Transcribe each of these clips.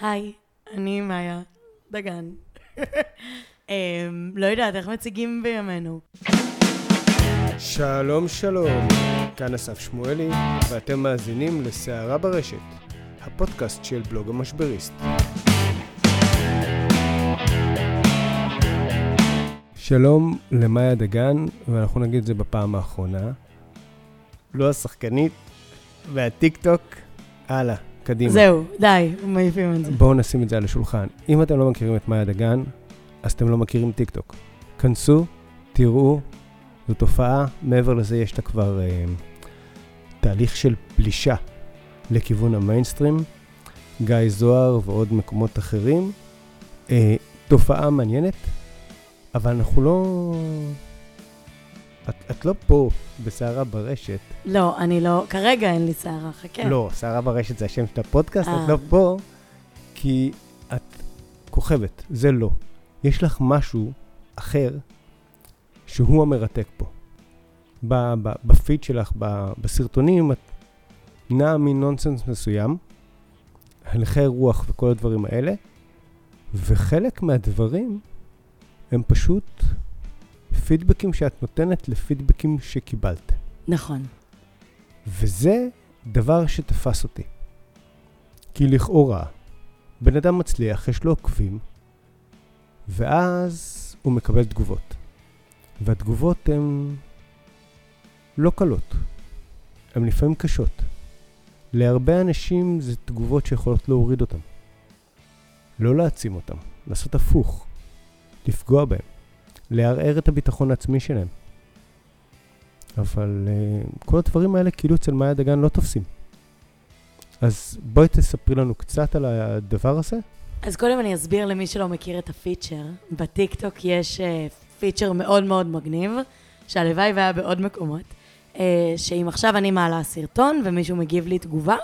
היי, אני מאיה דגן. אמ, לא יודעת, איך מציגים בימינו? שלום שלום, כאן אסף שמואלי, ואתם מאזינים לסערה ברשת, הפודקאסט של בלוג המשבריסט. שלום למאיה דגן, ואנחנו נגיד את זה בפעם האחרונה. לא השחקנית, והטיק טוק, הלאה, קדימה. זהו, די, מעיפים את זה. בואו נשים את זה על השולחן. אם אתם לא מכירים את מאיה דגן, אז אתם לא מכירים טיק טוק. כנסו, תראו, זו תופעה, מעבר לזה יש לה כבר אה, תהליך של פלישה לכיוון המיינסטרים, גיא זוהר ועוד מקומות אחרים. אה, תופעה מעניינת, אבל אנחנו לא... את, את לא פה בסערה ברשת. לא, אני לא, כרגע אין לי שערה, חכה. לא, סערה ברשת זה השם של הפודקאסט, אה. את לא פה כי את כוכבת, זה לא. יש לך משהו אחר שהוא המרתק פה. ב- ב- בפיד שלך, ב- בסרטונים, את נעה מנונסנס מסוים, הלכי רוח וכל הדברים האלה, וחלק מהדברים הם פשוט פידבקים שאת נותנת לפידבקים שקיבלת. נכון. וזה דבר שתפס אותי. כי לכאורה, בן אדם מצליח, יש לו עוקבים, ואז הוא מקבל תגובות. והתגובות הן לא קלות, הן לפעמים קשות. להרבה אנשים זה תגובות שיכולות להוריד אותם. לא להעצים אותם, לעשות הפוך, לפגוע בהם, לערער את הביטחון העצמי שלהם. אבל uh, כל הדברים האלה כאילו אצל מאיה דגן לא תופסים. אז בואי תספרי לנו קצת על הדבר הזה. אז קודם אני אסביר למי שלא מכיר את הפיצ'ר. בטיקטוק יש uh, פיצ'ר מאוד מאוד מגניב, שהלוואי והיה בעוד מקומות, uh, שאם עכשיו אני מעלה סרטון ומישהו מגיב לי תגובה,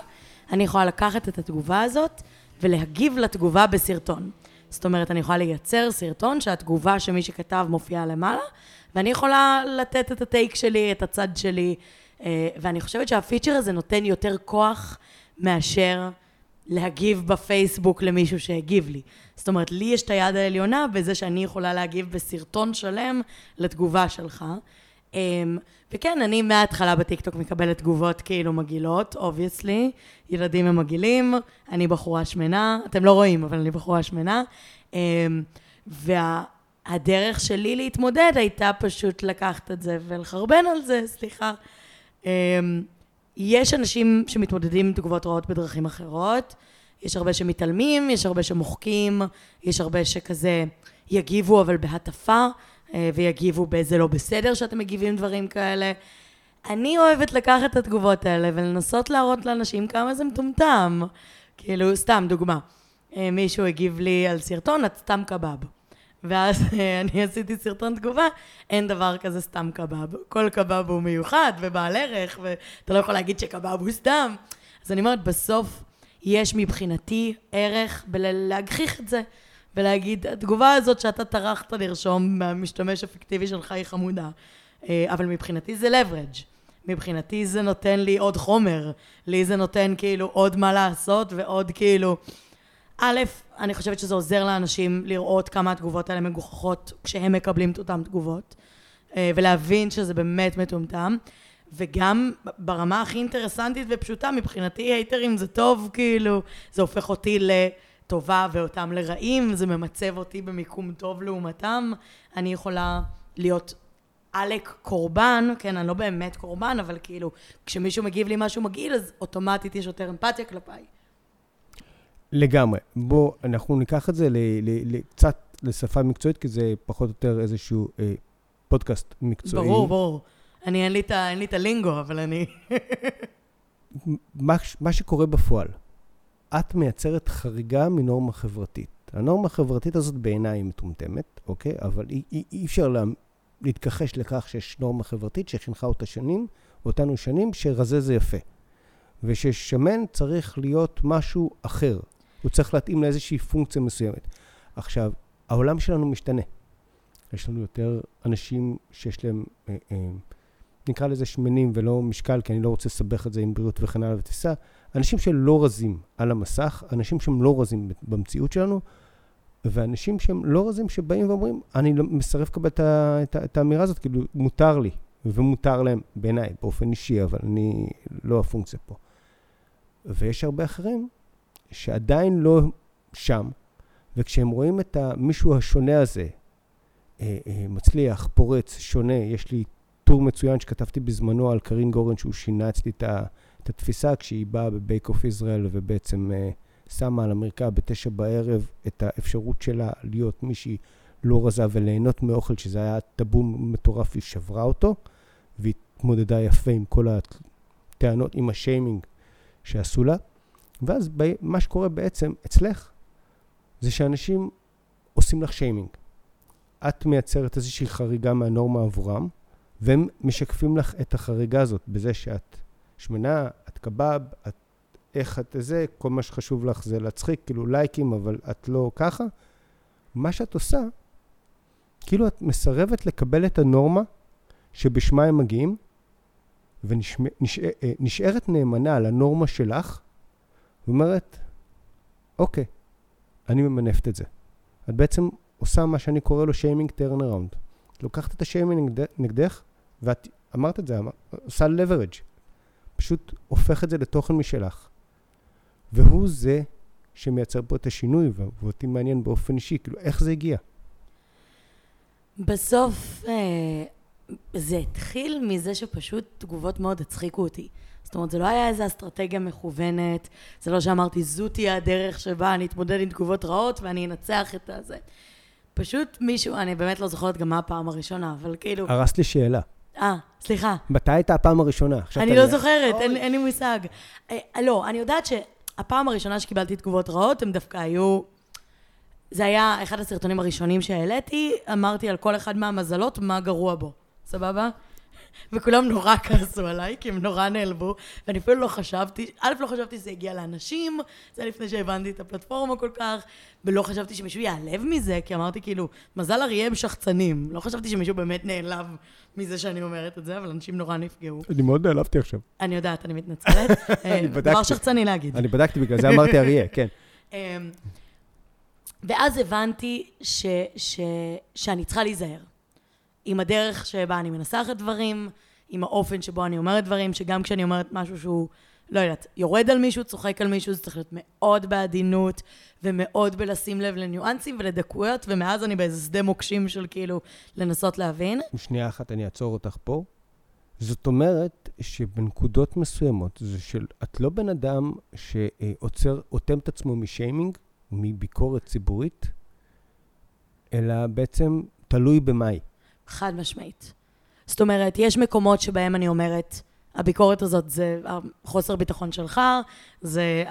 אני יכולה לקחת את התגובה הזאת ולהגיב לתגובה בסרטון. זאת אומרת, אני יכולה לייצר סרטון שהתגובה שמי שכתב מופיעה למעלה, ואני יכולה לתת את הטייק שלי, את הצד שלי, אה, ואני חושבת שהפיצ'ר הזה נותן יותר כוח מאשר להגיב בפייסבוק למישהו שהגיב לי. זאת אומרת, לי יש את היד העליונה בזה שאני יכולה להגיב בסרטון שלם לתגובה שלך. וכן, אני מההתחלה בטיקטוק מקבלת תגובות כאילו מגעילות, obviously. ילדים הם מגעילים, אני בחורה שמנה, אתם לא רואים, אבל אני בחורה שמנה. אמ, והדרך שלי להתמודד הייתה פשוט לקחת את זה ולחרבן על זה, סליחה. אמ, יש אנשים שמתמודדים עם תגובות רעות בדרכים אחרות. יש הרבה שמתעלמים, יש הרבה שמוחקים, יש הרבה שכזה יגיבו אבל בהטפה, ויגיבו ב"זה לא בסדר" שאתם מגיבים דברים כאלה. אני אוהבת לקחת את התגובות האלה ולנסות להראות לאנשים כמה זה מטומטם. כאילו, סתם, דוגמה. אה, מישהו הגיב לי על סרטון, את סתם קבב. ואז אה, אני עשיתי סרטון תגובה, אין דבר כזה סתם קבב. כל קבב הוא מיוחד ובעל ערך, ואתה לא יכול להגיד שקבב הוא סתם. אז אני אומרת, בסוף יש מבחינתי ערך בלהגחיך את זה, ולהגיד, התגובה הזאת שאתה טרחת לרשום מהמשתמש הפיקטיבי שלך היא חמודה. אה, אבל מבחינתי זה leverage. מבחינתי זה נותן לי עוד חומר. לי זה נותן כאילו עוד מה לעשות ועוד כאילו... א', אני חושבת שזה עוזר לאנשים לראות כמה התגובות האלה מגוחכות כשהם מקבלים את אותן תגובות, אה, ולהבין שזה באמת מטומטם. וגם ברמה הכי אינטרסנטית ופשוטה, מבחינתי הייטרים זה טוב, כאילו, זה הופך אותי לטובה ואותם לרעים, זה ממצב אותי במיקום טוב לעומתם. אני יכולה להיות עלק קורבן, כן, אני לא באמת קורבן, אבל כאילו, כשמישהו מגיב לי משהו מגעיל, אז אוטומטית יש יותר אמפתיה כלפיי. לגמרי. בוא, אנחנו ניקח את זה קצת לשפה מקצועית, כי זה פחות או יותר איזשהו אה, פודקאסט מקצועי. ברור, ברור. אני, אין לי את הלינגו, אבל אני... מה, מה שקורה בפועל, את מייצרת חריגה מנורמה חברתית. הנורמה החברתית הזאת בעיניי היא מטומטמת, אוקיי? אבל אי, אי, אי אפשר לה, להתכחש לכך שיש נורמה חברתית שחינכה אותה שנים, אותנו שנים, שרזה זה יפה. וששמן צריך להיות משהו אחר. הוא צריך להתאים לאיזושהי פונקציה מסוימת. עכשיו, העולם שלנו משתנה. יש לנו יותר אנשים שיש להם, אה, אה, נקרא לזה שמנים ולא משקל, כי אני לא רוצה לסבך את זה עם בריאות וכן הלאה וטיסה, אנשים שלא רזים על המסך, אנשים שהם לא רזים במציאות שלנו, ואנשים שהם לא רזים שבאים ואומרים, אני לא, מסרב לקבל את, את, את האמירה הזאת, כאילו, מותר לי, ומותר להם, בעיניי, באופן אישי, אבל אני לא הפונקציה פה. ויש הרבה אחרים שעדיין לא שם, וכשהם רואים את מישהו השונה הזה, אה, אה, מצליח, פורץ, שונה, יש לי טור מצוין שכתבתי בזמנו על קרין גורן, שהוא שינה אצלי את, את התפיסה כשהיא באה בבייק אוף ישראל ובעצם אה, שמה על המרקע בתשע בערב את האפשרות שלה להיות מישהי לא רזה וליהנות מאוכל, שזה היה טאבו מטורף, היא שברה אותו, והתמודדה יפה עם כל הטענות, עם השיימינג שעשו לה. ואז מה שקורה בעצם אצלך, זה שאנשים עושים לך שיימינג. את מייצרת איזושהי חריגה מהנורמה עבורם, והם משקפים לך את החריגה הזאת בזה שאת שמנה, את קבב, את איך את זה, כל מה שחשוב לך זה להצחיק, כאילו לייקים, אבל את לא ככה. מה שאת עושה, כאילו את מסרבת לקבל את הנורמה שבשמה הם מגיעים, ונשארת נאמנה לנורמה שלך, ואומרת, אוקיי, אני ממנפת את זה. את בעצם עושה מה שאני קורא לו שיימינג טרן אראונד. לוקחת את השיימינג נגדך, ואת אמרת את זה, עושה leverage. פשוט הופך את זה לתוכן משלך. והוא זה שמייצר פה את השינוי, ואותי מעניין באופן אישי, כאילו, איך זה הגיע? בסוף אה, זה התחיל מזה שפשוט תגובות מאוד הצחיקו אותי. זאת אומרת, זה לא היה איזו אסטרטגיה מכוונת, זה לא שאמרתי, זו תהיה הדרך שבה אני אתמודד עם תגובות רעות ואני אנצח את הזה. פשוט מישהו, אני באמת לא זוכרת גם מה הפעם הראשונה, אבל כאילו... הרסת לי שאלה. אה, סליחה. מתי הייתה הפעם הראשונה? אני לא זוכרת, אין, לי מושג. אה, לא, אני יודעת שהפעם הראשונה שקיבלתי תגובות רעות, הם דווקא היו... זה היה אחד הסרטונים הראשונים שהעליתי, אמרתי על כל אחד מהמזלות מה גרוע בו, סבבה? וכולם נורא כעסו עליי, כי הם נורא נעלבו, ואני אפילו לא חשבתי, א', לא חשבתי שזה הגיע לאנשים, זה לפני שהבנתי את הפלטפורמה כל כך, ולא חשבתי שמישהו יעלב מזה, כי אמרתי כאילו, מזל אריה הם שחצנים. לא חשבתי שמישהו באמת נעלב מזה שאני אומרת את זה, אבל אנשים נורא נפגעו. אני מאוד נעלבתי עכשיו. אני יודעת, אני מתנצלת. בדקתי. דבר שחצני להגיד. אני בדקתי, בגלל זה אמרתי אריה, כן. אמ, ואז הבנתי ש, ש, שאני צריכה להיזהר. עם הדרך שבה אני מנסחת דברים, עם האופן שבו אני אומרת דברים, שגם כשאני אומרת משהו שהוא, לא יודעת, יורד על מישהו, צוחק על מישהו, זה צריך להיות מאוד בעדינות, ומאוד בלשים לב לניואנסים ולדקויות, ומאז אני באיזה שדה מוקשים של כאילו לנסות להבין. שנייה אחת, אני אעצור אותך פה. זאת אומרת שבנקודות מסוימות, זה של, את לא בן אדם שעוצר, אוטם את עצמו משיימינג, מביקורת ציבורית, אלא בעצם תלוי במאי. חד משמעית. זאת אומרת, יש מקומות שבהם אני אומרת, הביקורת הזאת זה חוסר ביטחון שלך, זה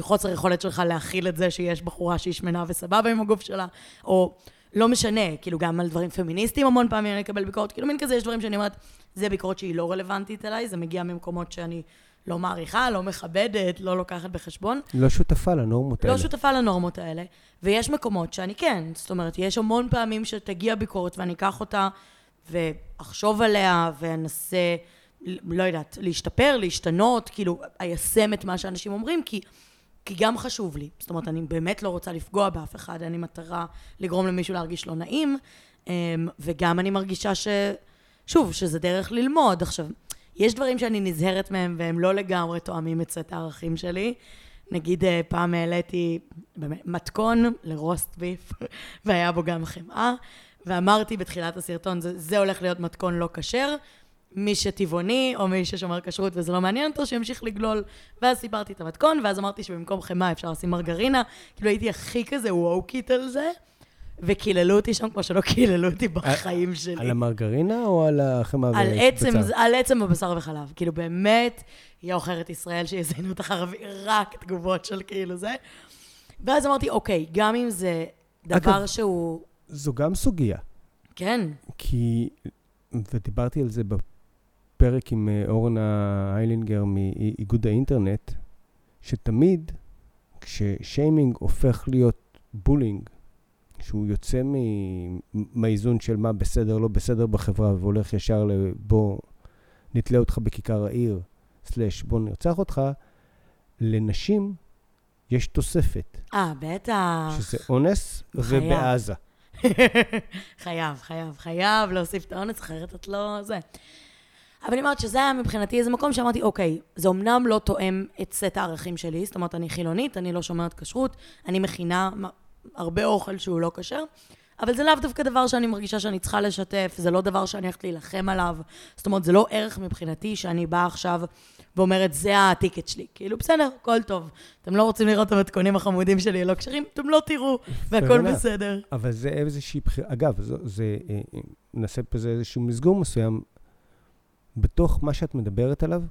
חוסר יכולת שלך להכיל את זה שיש בחורה שהיא שמנה וסבבה עם הגוף שלה, או לא משנה, כאילו גם על דברים פמיניסטיים המון פעמים אני אקבל ביקורת, כאילו מין כזה, יש דברים שאני אומרת, זה ביקורת שהיא לא רלוונטית אליי, זה מגיע ממקומות שאני לא מעריכה, לא מכבדת, לא לוקחת בחשבון. לא שותפה לנורמות לא האלה. לא שותפה לנורמות האלה. ויש מקומות שאני כן, זאת אומרת, יש המון פעמים שתגיע ביקורת ואני אקח אותה ואחשוב עליה ואנסה, לא יודעת, להשתפר, להשתנות, כאילו, איישם את מה שאנשים אומרים, כי, כי גם חשוב לי. זאת אומרת, אני באמת לא רוצה לפגוע באף אחד, אין לי מטרה לגרום למישהו להרגיש לא נעים, אמ, וגם אני מרגישה ש... שוב, שזה דרך ללמוד. עכשיו, יש דברים שאני נזהרת מהם והם לא לגמרי תואמים את סט הערכים שלי. נגיד אה, פעם העליתי מתכון לרוסט ביף, והיה בו גם חמאה, ואמרתי בתחילת הסרטון, זה, זה הולך להיות מתכון לא כשר, מי שטבעוני או מי ששומר כשרות וזה לא מעניין אותו, שימשיך לגלול. ואז סיפרתי את המתכון, ואז אמרתי שבמקום חמאה אפשר לשים מרגרינה. כאילו הייתי הכי כזה ווקית על זה, וקיללו אותי שם כמו שלא קיללו אותי בחיים שלי. על המרגרינה או על החמאה עצם, על עצם בבשר וחלב. כאילו באמת, היא עוכרת ישראל שיזיינו אותך ערבי, רק תגובות של כאילו זה. ואז אמרתי, אוקיי, גם אם זה דבר אגב, שהוא... זו גם סוגיה. כן. כי, ודיברתי על זה בפרק עם אה, אורנה איילינגר מאיגוד האינטרנט, שתמיד כששיימינג הופך להיות bullying, שהוא יוצא מהאיזון של מה בסדר, לא בסדר בחברה, והולך ישר לבוא נתלה אותך בכיכר העיר, slash בוא נרצח אותך, לנשים יש תוספת, אה, בטח. שזה אונס חייב. ובעזה. חייב, חייב, חייב להוסיף את האונס, אחרת את לא... זה. אבל אני אומרת שזה היה מבחינתי איזה מקום שאמרתי, אוקיי, זה אמנם לא תואם את סט הערכים שלי, זאת אומרת, אני חילונית, אני לא שומרת כשרות, אני מכינה מ- הרבה אוכל שהוא לא כשר, אבל זה לאו דווקא דבר שאני מרגישה שאני צריכה לשתף, זה לא דבר שאני הולכת להילחם עליו, זאת אומרת, זה לא ערך מבחינתי שאני באה עכשיו ואומרת, זה הטיקט שלי. כאילו, בסדר, הכל טוב. אתם לא רוצים לראות את המתכונים החמודים שלי לא כשרים, אתם לא תראו, והכל enough. בסדר. אבל זה איזושהי בחירה, אגב, זה, זה אה, אה, נעשה בזה איזשהו מסגור מסוים. בתוך מה שאת מדברת עליו,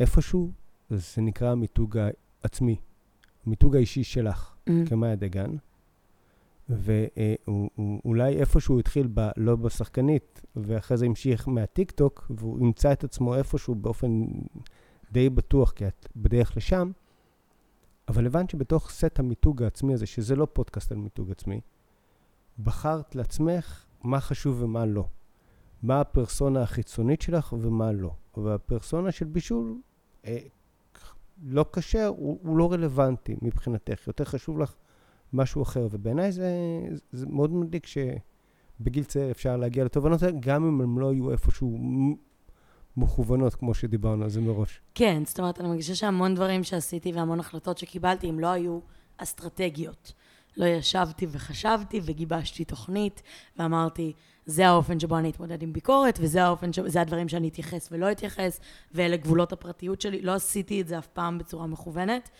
איפשהו, זה נקרא המיתוג העצמי, המיתוג האישי שלך, Mm. כמאיה דגן. ואולי איפשהו הוא התחיל ב, לא בשחקנית, ואחרי זה המשיך מהטיקטוק, והוא ימצא את עצמו איפשהו באופן די בטוח, כי את בדרך לשם, אבל הבנת שבתוך סט המיתוג העצמי הזה, שזה לא פודקאסט על מיתוג עצמי, בחרת לעצמך מה חשוב ומה לא. מה הפרסונה החיצונית שלך ומה לא. והפרסונה של בישול, אה, לא כשר, הוא, הוא לא רלוונטי מבחינתך. יותר חשוב לך משהו אחר. ובעיניי זה, זה מאוד מדאיג שבגיל צעיר אפשר להגיע לתובנות האלה, גם אם הן לא יהיו איפשהו מכוונות, כמו שדיברנו על זה מראש. כן, זאת אומרת, אני מרגישה שהמון דברים שעשיתי והמון החלטות שקיבלתי, הם לא היו אסטרטגיות. לא ישבתי וחשבתי וגיבשתי תוכנית, ואמרתי, זה האופן שבו אני אתמודד עם ביקורת, וזה האופן, ש... זה הדברים שאני אתייחס ולא אתייחס, ואלה גבולות הפרטיות שלי. לא עשיתי את זה אף פעם בצורה מכוונת,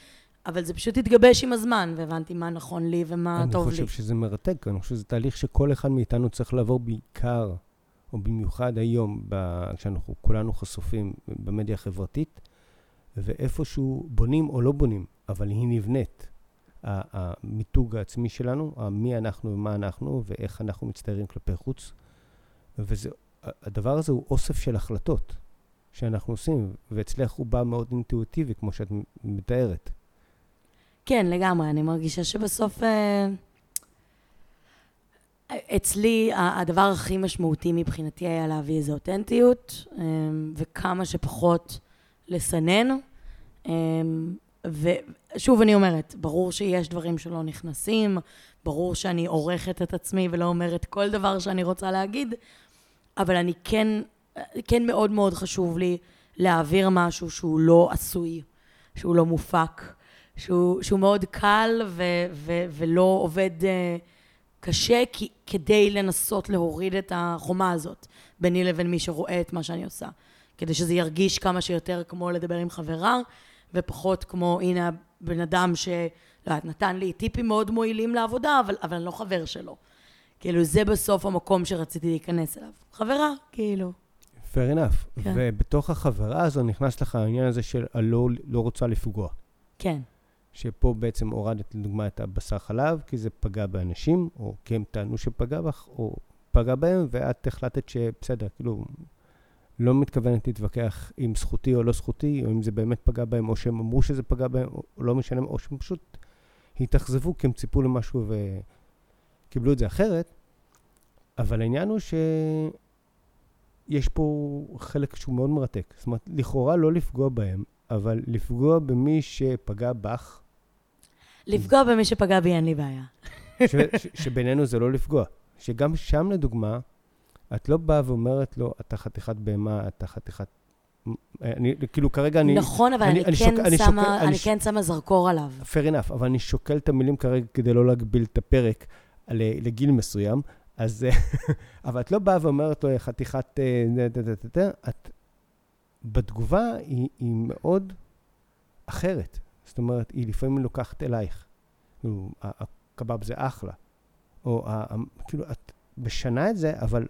אבל זה פשוט התגבש עם הזמן, והבנתי מה נכון לי ומה אני טוב לי. חושב שזה מרתק, אני חושב שזה תהליך שכל אחד מאיתנו צריך לעבור בעיקר, או במיוחד היום, ב... כשאנחנו כולנו חשופים במדיה החברתית, ואיפשהו בונים או לא בונים, אבל היא נבנית. המיתוג העצמי שלנו, מי אנחנו ומה אנחנו, ואיך אנחנו מצטיירים כלפי חוץ. וזה, ה- הדבר הזה הוא אוסף של החלטות שאנחנו עושים, ואצלך הוא בא מאוד אינטואיטיבי, כמו שאת מתארת. כן, לגמרי. אני מרגישה שבסוף... אה, אצלי, הדבר הכי משמעותי מבחינתי היה להביא איזו אותנטיות, אה, וכמה שפחות לסנן. ושוב אני אומרת, ברור שיש דברים שלא נכנסים, ברור שאני עורכת את עצמי ולא אומרת כל דבר שאני רוצה להגיד, אבל אני כן, כן מאוד מאוד חשוב לי להעביר משהו שהוא לא עשוי, שהוא לא מופק, שהוא, שהוא מאוד קל ו, ו, ולא עובד uh, קשה, כי, כדי לנסות להוריד את החומה הזאת ביני לבין מי שרואה את מה שאני עושה. כדי שזה ירגיש כמה שיותר כמו לדבר עם חברה, ופחות כמו, הנה הבן אדם ש... לא יודעת, נתן לי טיפים מאוד מועילים לעבודה, אבל, אבל אני לא חבר שלו. כאילו, זה בסוף המקום שרציתי להיכנס אליו. חברה, כאילו. fair enough. כן. ובתוך החברה הזו נכנס לך העניין הזה של הלא לא רוצה לפגוע. כן. שפה בעצם הורדת לדוגמה את הבשר חלב, כי זה פגע באנשים, או כי הם טענו שפגע בך, או פגע בהם, ואת החלטת שבסדר, כאילו, לא מתכוונת להתווכח אם זכותי או לא זכותי, או אם זה באמת פגע בהם, או שהם אמרו שזה פגע בהם, או לא משנה, או שהם פשוט התאכזבו כי הם ציפו למשהו וקיבלו את זה אחרת. אבל העניין הוא שיש פה חלק שהוא מאוד מרתק. זאת אומרת, לכאורה לא לפגוע בהם, אבל לפגוע במי שפגע בך, לפגוע במי שפגע בי אין לי בעיה. ש, ש, שבינינו זה לא לפגוע. שגם שם, לדוגמה, את לא באה ואומרת לו, אתה חתיכת בהמה, אתה חתיכת... אני, כאילו, כרגע אני... נכון, אבל אני- אני, אני כן שוק- אני שמה, שוקל- אני, אני ש- כן שמה זרקור עליו. fair enough, אבל אני שוקל את המילים כרגע כדי לא להגביל את הפרק ל- לגיל מסוים, אז... אבל את לא באה ואומרת לו, חתיכת... אה, דה, דה", את... בתגובה היא, היא מאוד אחרת. זאת אומרת, היא לפעמים לוקחת אלייך. כאילו, הקבב זה אחלה. או כאילו, את משנה את זה, אבל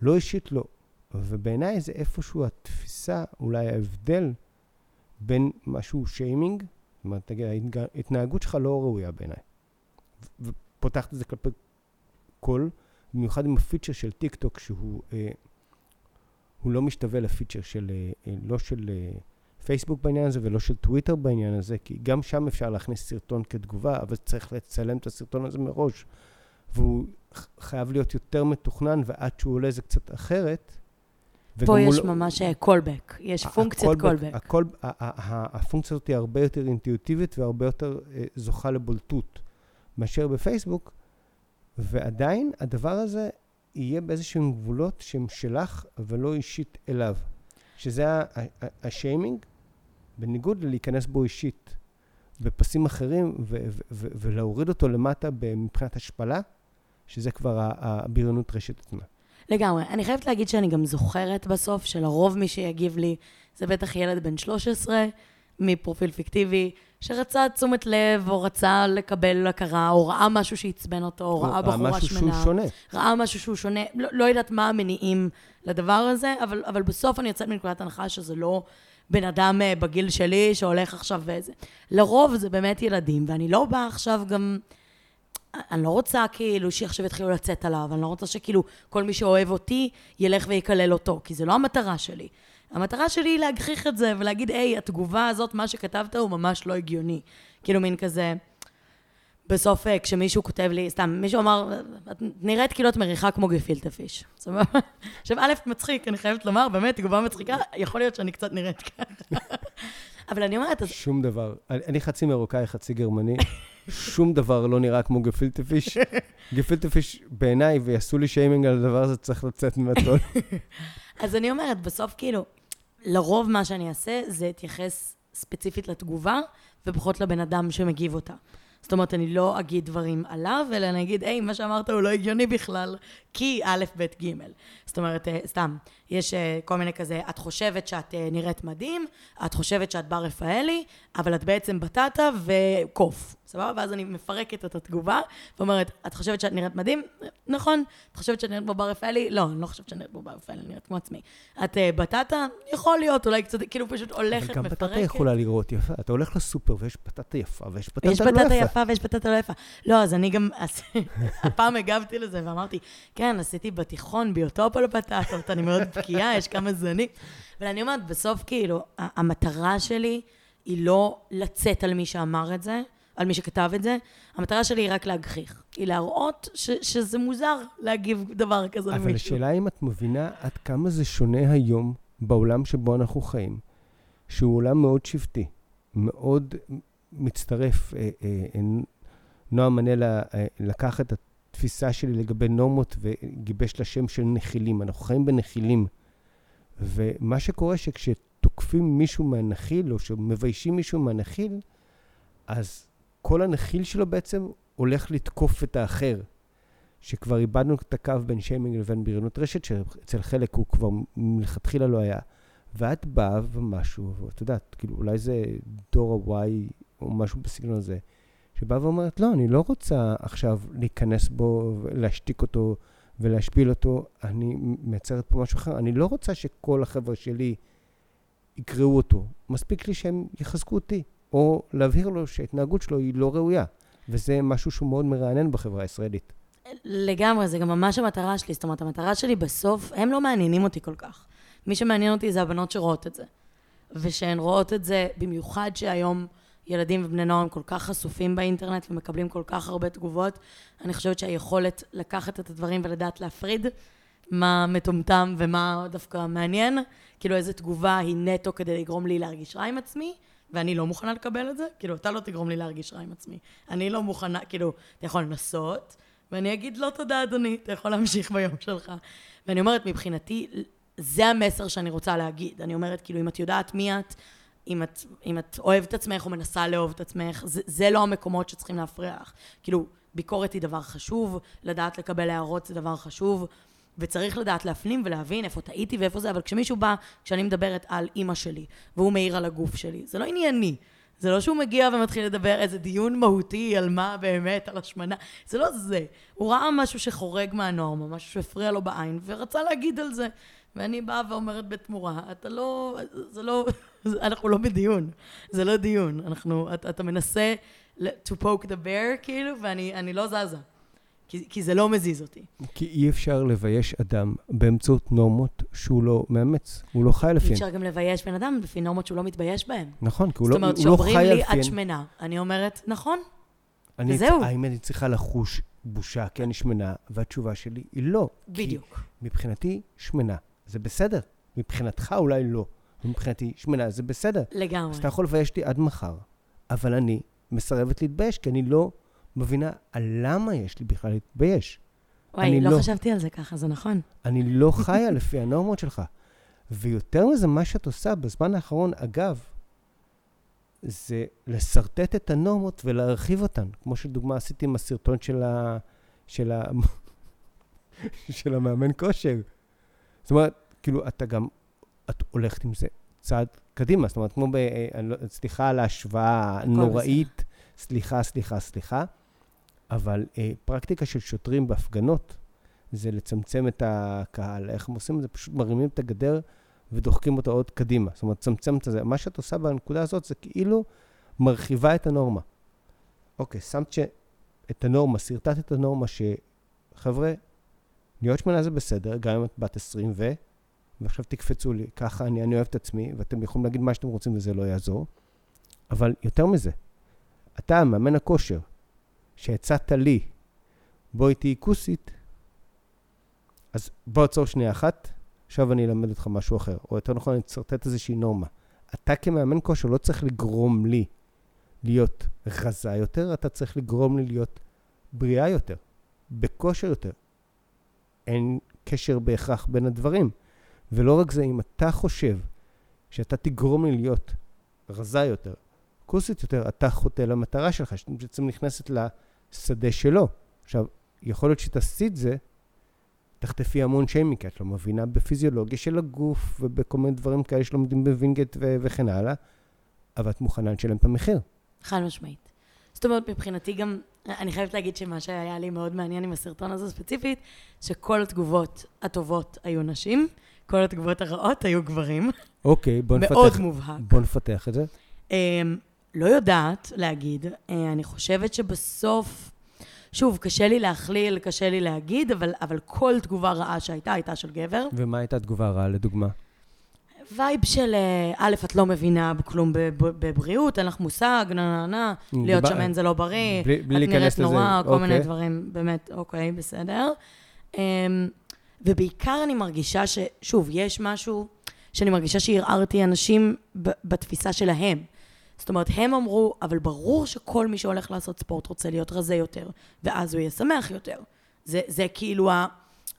לא אישית לא. ובעיניי זה איפשהו התפיסה, אולי ההבדל בין משהו שיימינג, זאת אומרת, תגיד, ההתנהגות שלך לא ראויה בעיניי. ופותחת את זה כלפי כל, במיוחד עם הפיצ'ר של טיק טוק, שהוא אה, הוא לא משתווה לפיצ'ר של, אה, אה, לא של אה, פייסבוק בעניין הזה ולא של טוויטר בעניין הזה, כי גם שם אפשר להכניס סרטון כתגובה, אבל צריך לצלם את הסרטון הזה מראש, והוא חייב להיות יותר מתוכנן, ועד שהוא עולה זה קצת אחרת. פה יש לא- ממש קולבק, יש פונקציית קולבק. הכל, הפונקציה הזאת היא הרבה יותר אינטואיטיבית והרבה יותר אה, זוכה לבולטות מאשר בפייסבוק, ועדיין הדבר הזה יהיה באיזשהם גבולות שהם שלך ולא אישית אליו. שזה השיימינג, בניגוד ללהיכנס בו אישית בפסים אחרים ולהוריד אותו למטה מבחינת השפלה, שזה כבר הבריונות רשת עצמה. לגמרי. אני חייבת להגיד שאני גם זוכרת בסוף שלרוב מי שיגיב לי זה בטח ילד בן 13 מפרופיל פיקטיבי, שרצה תשומת לב, או רצה לקבל הכרה, או ראה משהו שעצבן אותו, או ראה בחורה משהו שמנה. שהוא שונה. ראה משהו שהוא שונה, לא, לא יודעת מה המניעים לדבר הזה, אבל, אבל בסוף אני יוצאת מנקודת הנחה שזה לא בן אדם אה, בגיל שלי שהולך עכשיו וזה. לרוב זה באמת ילדים, ואני לא באה עכשיו גם... אני לא רוצה כאילו שעכשיו יתחילו לצאת עליו, אני לא רוצה שכאילו כל מי שאוהב אותי ילך ויקלל אותו, כי זה לא המטרה שלי. המטרה שלי היא להגחיך את זה ולהגיד, היי, התגובה הזאת, מה שכתבת הוא ממש לא הגיוני. כאילו מין כזה, בסוף אה, כשמישהו כותב לי, סתם, מישהו אמר, את נראית כאילו את מריחה כמו גפילטה פיש. סבבה? עכשיו, א', מצחיק, אני חייבת לומר, באמת, תגובה מצחיקה, יכול להיות שאני קצת נראית ככה. אבל אני אומרת, שום דבר. אני חצי מרוקאי, חצי גרמני. שום דבר לא נראה כמו גפילטה פיש. גפילטה פיש בעיניי, ויעשו לי שיימינג על הדבר הזה, צריך לצאת מהטון. אז אני אומרת, בסוף כאילו, לרוב מה שאני אעשה זה אתייחס ספציפית לתגובה, ופחות לבן אדם שמגיב אותה. זאת אומרת, אני לא אגיד דברים עליו, אלא אני אגיד, היי, מה שאמרת הוא לא הגיוני בכלל, כי א', ב', ג'. זאת אומרת, אה, סתם, יש אה, כל מיני כזה, את חושבת שאת אה, נראית מדהים, את חושבת שאת בר רפאלי, אבל את בעצם בטטה וקוף, סבבה? ואז אני מפרקת את התגובה, ואומרת, את חושבת שאת נראית מדהים? נכון. את חושבת שאת נראית כמו בר רפאלי? לא, אני לא חושבת שאני נראית כמו בר רפאלי, אני נראית כמו עצמי. את אה, בטטה? יכול להיות, אולי קצת, כאילו פשוט הולכת, אבל גם מפרקת. בטטה יכולה לראות יפה. אתה הולך לסופר ויש בטטה יפה ויש בטטה לא יש יפה. בטטה יפה ויש בטטה לא יפה. לא, אז אני גם, הפעם הגבתי לזה ואמרתי, כן, עשיתי בתיכון ביוטופ על בטטות, אני מאוד בקיאה, יש כמה זנים. אבל אני אומרת, בסוף כאילו, המטרה שלי היא לא לצאת על מי שאמר את זה, על מי שכתב את זה, המטרה שלי היא רק להגחיך. היא להראות ש, שזה מוזר להגיב דבר כזה אבל למישהו. השאלה אם את מבינה עד כמה זה שונה היום בעולם שבו אנחנו חיים, שהוא עולם מאוד שבטי, מאוד מצטרף. אה, אה, אה, נועם מנלה אה, לקח את התפיסה שלי לגבי נורמות וגיבש לה שם של נחילים. אנחנו חיים בנחילים. ומה שקורה שכשתוקפים מישהו מהנחיל, או שמביישים מישהו מהנחיל, אז כל הנחיל שלו בעצם הולך לתקוף את האחר. שכבר איבדנו את הקו בין שיימינג לבין בריונות רשת, שאצל חלק הוא כבר מלכתחילה לא היה. ואת באה ומשהו, ואת יודעת, כאילו, אולי זה דור ה-Y או משהו בסגנון הזה, שבאה ואומרת, לא, אני לא רוצה עכשיו להיכנס בו, להשתיק אותו ולהשפיל אותו, אני מייצרת פה משהו אחר. אני לא רוצה שכל החבר'ה שלי יקראו אותו. מספיק לי שהם יחזקו אותי, או להבהיר לו שההתנהגות שלו היא לא ראויה. וזה משהו שהוא מאוד מרענן בחברה הישראלית. לגמרי, זה גם ממש המטרה שלי. זאת אומרת, המטרה שלי בסוף, הם לא מעניינים אותי כל כך. מי שמעניין אותי זה הבנות שרואות את זה. ושהן רואות את זה, במיוחד שהיום ילדים ובני נוער הם כל כך חשופים באינטרנט ומקבלים כל כך הרבה תגובות, אני חושבת שהיכולת לקחת את הדברים ולדעת להפריד מה מטומטם ומה דווקא מעניין, כאילו איזה תגובה היא נטו כדי לגרום לי להרגיש רע עם עצמי, ואני לא מוכנה לקבל את זה, כאילו, אתה לא תגרום לי להרגיש רע עם עצמי. אני לא מוכנה, כאילו, אתה יכול לנסות, ואני אגיד, לא תודה, אדוני, אתה יכול להמשיך ביום שלך. ואני אומרת, מבחינתי, זה המסר שאני רוצה להגיד. אני אומרת, כאילו, אם את יודעת מי את, אם את, אם את אוהבת את עצמך או מנסה לאהוב את עצמך, זה, זה לא המקומות שצריכים להפריע לך. כאילו, ביקורת היא דבר חשוב, לדעת לקבל הערות זה דבר חשוב, וצריך לדעת להפנים ולהבין איפה טעיתי ואיפה זה, אבל כשמישהו בא, כשאני מדברת על אימא שלי, והוא מעיר על הגוף שלי, זה לא ענייני. זה לא שהוא מגיע ומתחיל לדבר איזה דיון מהותי על מה באמת, על השמנה, זה לא זה. הוא ראה משהו שחורג מהנורמה, משהו שהפריע לו בעין, ורצה להגיד על זה. ואני באה ואומרת בתמורה, אתה לא, זה לא, אנחנו לא בדיון, זה לא דיון. אנחנו, אתה, אתה מנסה to poke the bear, כאילו, ואני לא זזה. כי, כי זה לא מזיז אותי. כי אי אפשר לבייש אדם באמצעות נורמות שהוא לא מאמץ, הוא לא חי אי לפיהן. אפשר גם לבייש בן אדם לפי נורמות שהוא לא מתבייש בהן. נכון, כי הוא זאת לא, אומרת, הוא לא שאומרים חי לי, לפיהן. את שמנה. אני אומרת, נכון, אני, וזהו. האם אני צריכה לחוש בושה כי אני שמנה? והתשובה שלי היא לא. כי בדיוק. מבחינתי, שמנה זה בסדר. מבחינתך אולי לא. מבחינתי, שמנה זה בסדר. לגמרי. אז אתה יכול לבייש אותי עד מחר, אבל אני מסרבת להתבייש, כי אני לא מבינה על למה יש לי בכלל להתבייש. וואי, לא לא. חשבתי על זה ככה, זה נכון. אני לא חיה לפי הנורמות שלך. ויותר מזה, מה שאת עושה בזמן האחרון, אגב, זה לשרטט את הנורמות ולהרחיב אותן. כמו שדוגמה עשיתי עם הסרטון של, ה... של, ה... של המאמן כושר. זאת אומרת, כאילו, אתה גם, את הולכת עם זה צעד קדימה. זאת אומרת, כמו ב... אה, לא- סליחה על ההשוואה הנוראית, סליחה, סליחה, סליחה, אבל אה, פרקטיקה של שוטרים בהפגנות, זה לצמצם את הקהל. איך הם עושים את זה? פשוט מרימים את הגדר ודוחקים אותו עוד קדימה. זאת אומרת, צמצם את זה. מה שאת עושה בנקודה הזאת זה כאילו מרחיבה את הנורמה. אוקיי, שמת ש... את הנורמה, שרטטת את הנורמה שחבר'ה, להיות שמנה זה בסדר, גם אם את בת 20 ו... ועכשיו תקפצו לי, ככה אני, אני אוהב את עצמי, ואתם יכולים להגיד מה שאתם רוצים וזה לא יעזור. אבל יותר מזה, אתה, מאמן הכושר, שהצעת לי, בואי תהיי כוסית, אז בוא עצור שנייה אחת, עכשיו אני אלמד אותך משהו אחר. או יותר נכון, אני אצרטט איזושהי נורמה. אתה כמאמן כושר לא צריך לגרום לי להיות רזה יותר, אתה צריך לגרום לי להיות בריאה יותר, בכושר יותר. אין קשר בהכרח בין הדברים. ולא רק זה, אם אתה חושב שאתה תגרום לי להיות רזה יותר, כוסית יותר, אתה חוטא למטרה שלך, שאתה בעצם נכנסת לשדה שלו. עכשיו, יכול להיות שתעשי את זה, תחטפי המון שיימינג, כי את לא מבינה בפיזיולוגיה של הגוף ובכל מיני דברים כאלה שלומדים בווינגייט ו- וכן הלאה, אבל את מוכנה לשלם את המחיר. חד משמעית. זאת אומרת, מבחינתי גם, אני חייבת להגיד שמה שהיה לי מאוד מעניין עם הסרטון הזה ספציפית, שכל התגובות הטובות היו נשים, כל התגובות הרעות היו גברים. אוקיי, בוא נפתח, מאוד מובהק. בוא נפתח את זה. אמ, לא יודעת להגיד, אה, אני חושבת שבסוף, שוב, קשה לי להכליל, קשה לי להגיד, אבל, אבל כל תגובה רעה שהייתה, הייתה של גבר. ומה הייתה התגובה הרעה, לדוגמה? vibe של, אה, א', את לא מבינה כלום בב- בבריאות, אין לך מושג, נה נה נה, להיות שמן זה לא בריא, בלי, בלי את נראית. נורא, כל מיני אוקיי. דברים, באמת, אוקיי, בסדר. ובעיקר אני מרגישה ש... שוב, יש משהו שאני מרגישה שערערתי אנשים ב- בתפיסה שלהם. זאת אומרת, הם אמרו, אבל ברור שכל מי שהולך לעשות ספורט רוצה להיות רזה יותר, ואז הוא יהיה שמח יותר. זה, זה כאילו ה,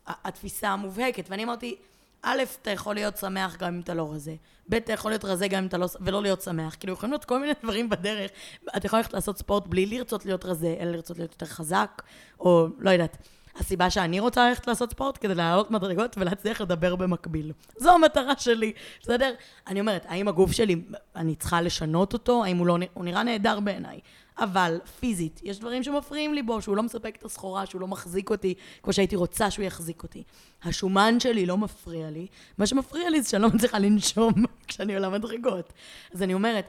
ה- התפיסה המובהקת. ואני אמרתי, א', אתה יכול להיות שמח גם אם אתה לא רזה. ב', אתה יכול להיות רזה גם אם אתה לא... ולא להיות שמח. כאילו, יכולים להיות כל מיני דברים בדרך. אתה יכול ללכת לעשות ספורט בלי לרצות להיות רזה, אלא לרצות להיות יותר חזק, או לא יודעת. הסיבה שאני רוצה ללכת לעשות ספורט כדי לעלות מדרגות ולהצליח לדבר במקביל. זו המטרה שלי, בסדר? אני אומרת, האם הגוף שלי, אני צריכה לשנות אותו? האם הוא לא... הוא נראה נהדר בעיניי. אבל פיזית, יש דברים שמפריעים לי בו, שהוא לא מספק את הסחורה, שהוא לא מחזיק אותי כמו שהייתי רוצה שהוא יחזיק אותי. השומן שלי לא מפריע לי, מה שמפריע לי זה שאני לא מצליחה לנשום כשאני עולה מדרגות. אז אני אומרת,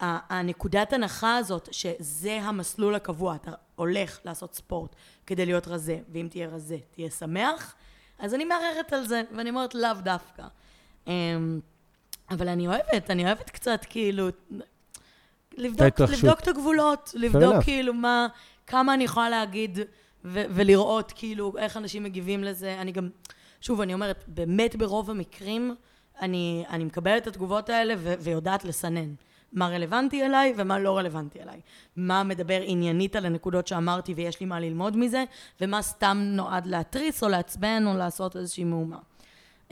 הנקודת הנחה הזאת, שזה המסלול הקבוע, אתה הולך לעשות ספורט כדי להיות רזה, ואם תהיה רזה, תהיה שמח, אז אני מערערת על זה, ואני אומרת לאו דווקא. אמ, אבל אני אוהבת, אני אוהבת קצת כאילו, לבדוק. לבדוק את הגבולות, לבדוק enough. כאילו מה, כמה אני יכולה להגיד ו- ולראות כאילו איך אנשים מגיבים לזה. אני גם, שוב, אני אומרת, באמת ברוב המקרים, אני, אני מקבלת את התגובות האלה ו- ויודעת לסנן. מה רלוונטי אליי ומה לא רלוונטי אליי. מה מדבר עניינית על הנקודות שאמרתי ויש לי מה ללמוד מזה, ומה סתם נועד להתריס או לעצבן או לעשות איזושהי מהומה.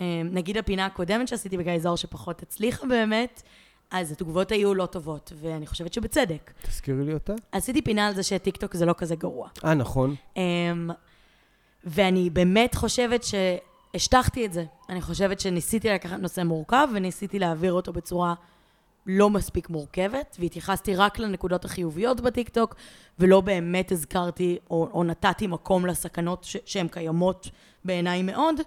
אה, נגיד הפינה הקודמת שעשיתי בגיא זוהר שפחות הצליחה באמת, אז התגובות היו לא טובות, ואני חושבת שבצדק. תזכירי לי אותה. עשיתי פינה על זה שטיקטוק זה לא כזה גרוע. אה, נכון. אמ, ואני באמת חושבת שהשטחתי את זה. אני חושבת שניסיתי לקחת נושא מורכב וניסיתי להעביר אותו בצורה לא מספיק מורכבת, והתייחסתי רק לנקודות החיוביות בטיקטוק, ולא באמת הזכרתי או, או נתתי מקום לסכנות ש- שהן קיימות בעיניי מאוד.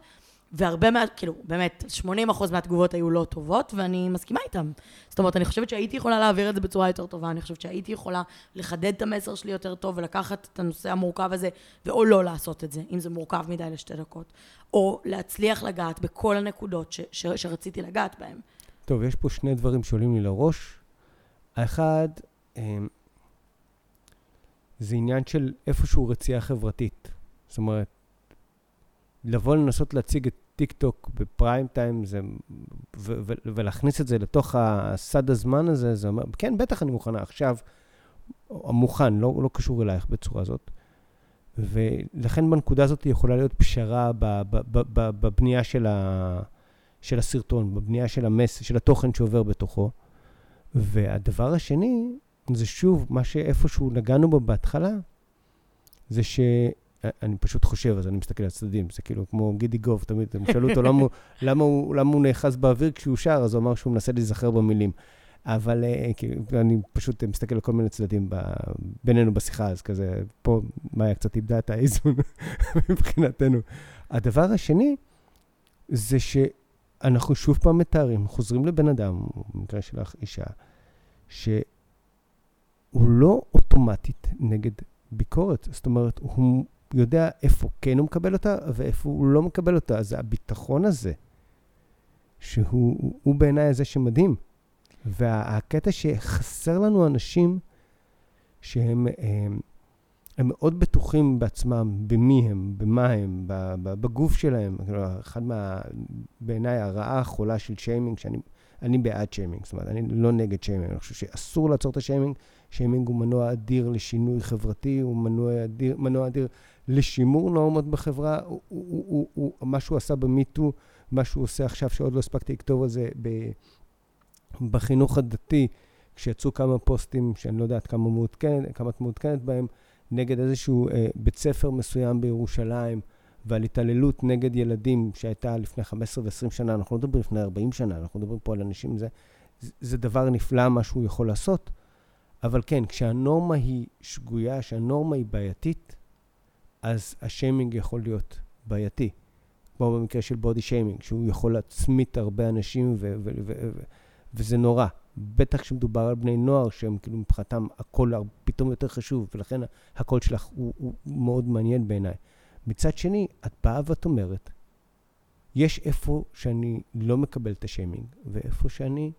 והרבה מה... כאילו, באמת, 80% מהתגובות היו לא טובות, ואני מסכימה איתן. זאת אומרת, אני חושבת שהייתי יכולה להעביר את זה בצורה יותר טובה, אני חושבת שהייתי יכולה לחדד את המסר שלי יותר טוב ולקחת את הנושא המורכב הזה, ואו לא לעשות את זה, אם זה מורכב מדי לשתי דקות, או להצליח לגעת בכל הנקודות ש- ש- שרציתי לגעת בהן. טוב, יש פה שני דברים שעולים לי לראש. האחד, אמ, זה עניין של איפשהו רצייה חברתית. זאת אומרת, לבוא לנסות להציג את בטיק טוק בפריים טיים, זה, ו, ו, ולהכניס את זה לתוך הסד הזמן הזה, זה אומר, כן, בטח אני מוכנה עכשיו, מוכן, לא, לא קשור אלייך בצורה הזאת. ולכן בנקודה הזאת יכולה להיות פשרה בבנייה של, ה, של הסרטון, בבנייה של המס, של התוכן שעובר בתוכו. והדבר השני, זה שוב, מה שאיפשהו נגענו בו בהתחלה, זה ש... אני פשוט חושב, אז אני מסתכל על הצדדים, זה כאילו כמו גידי גוב, תמיד הם שאלו אותו למה, למה, הוא, למה הוא נאחז באוויר כשהוא שר, אז הוא אמר שהוא מנסה להיזכר במילים. אבל uh, כאילו, אני פשוט מסתכל על כל מיני צדדים ב, בינינו בשיחה, אז כזה, פה מאיה קצת איבדה את האיזון מבחינתנו. הדבר השני, זה שאנחנו שוב פעם מתארים, חוזרים לבן אדם, במקרה שלך אישה, שהוא לא אוטומטית נגד ביקורת. זאת אומרת, הוא יודע איפה כן הוא מקבל אותה ואיפה הוא לא מקבל אותה. אז הביטחון הזה, שהוא בעיניי זה שמדהים. והקטע שחסר לנו אנשים שהם הם, הם מאוד בטוחים בעצמם, במי הם, במה הם, בגוף שלהם. אחד מה... בעיניי הרעה החולה של שיימינג, שאני אני בעד שיימינג, זאת אומרת, אני לא נגד שיימינג, אני חושב שאסור לעצור את השיימינג. שיימינג הוא מנוע אדיר לשינוי חברתי, הוא מנוע אדיר, מנוע אדיר לשימור נורמות בחברה. הוא, הוא, הוא, הוא, מה שהוא עשה במיטו, מה שהוא עושה עכשיו, שעוד לא הספקתי לכתוב על זה, ב, בחינוך הדתי, כשיצאו כמה פוסטים שאני לא יודעת כמה, מעודכנת, כמה את מעודכנת בהם, נגד איזשהו אה, בית ספר מסוים בירושלים, ועל התעללות נגד ילדים שהייתה לפני 15 ו-20 שנה, אנחנו לא מדברים לפני 40 שנה, אנחנו מדברים פה על אנשים, זה, זה דבר נפלא מה שהוא יכול לעשות, אבל כן, כשהנורמה היא שגויה, כשהנורמה היא בעייתית, אז השיימינג יכול להיות בעייתי. כמו במקרה של בודי שיימינג, שהוא יכול להצמית הרבה אנשים, ו- ו- ו- ו- וזה נורא. בטח כשמדובר על בני נוער, שהם כאילו מבחינתם הכל פתאום יותר חשוב, ולכן הקול שלך הוא, הוא מאוד מעניין בעיניי. מצד שני, את באה ואת אומרת, יש איפה שאני לא מקבל את השיימינג, ואיפה שאני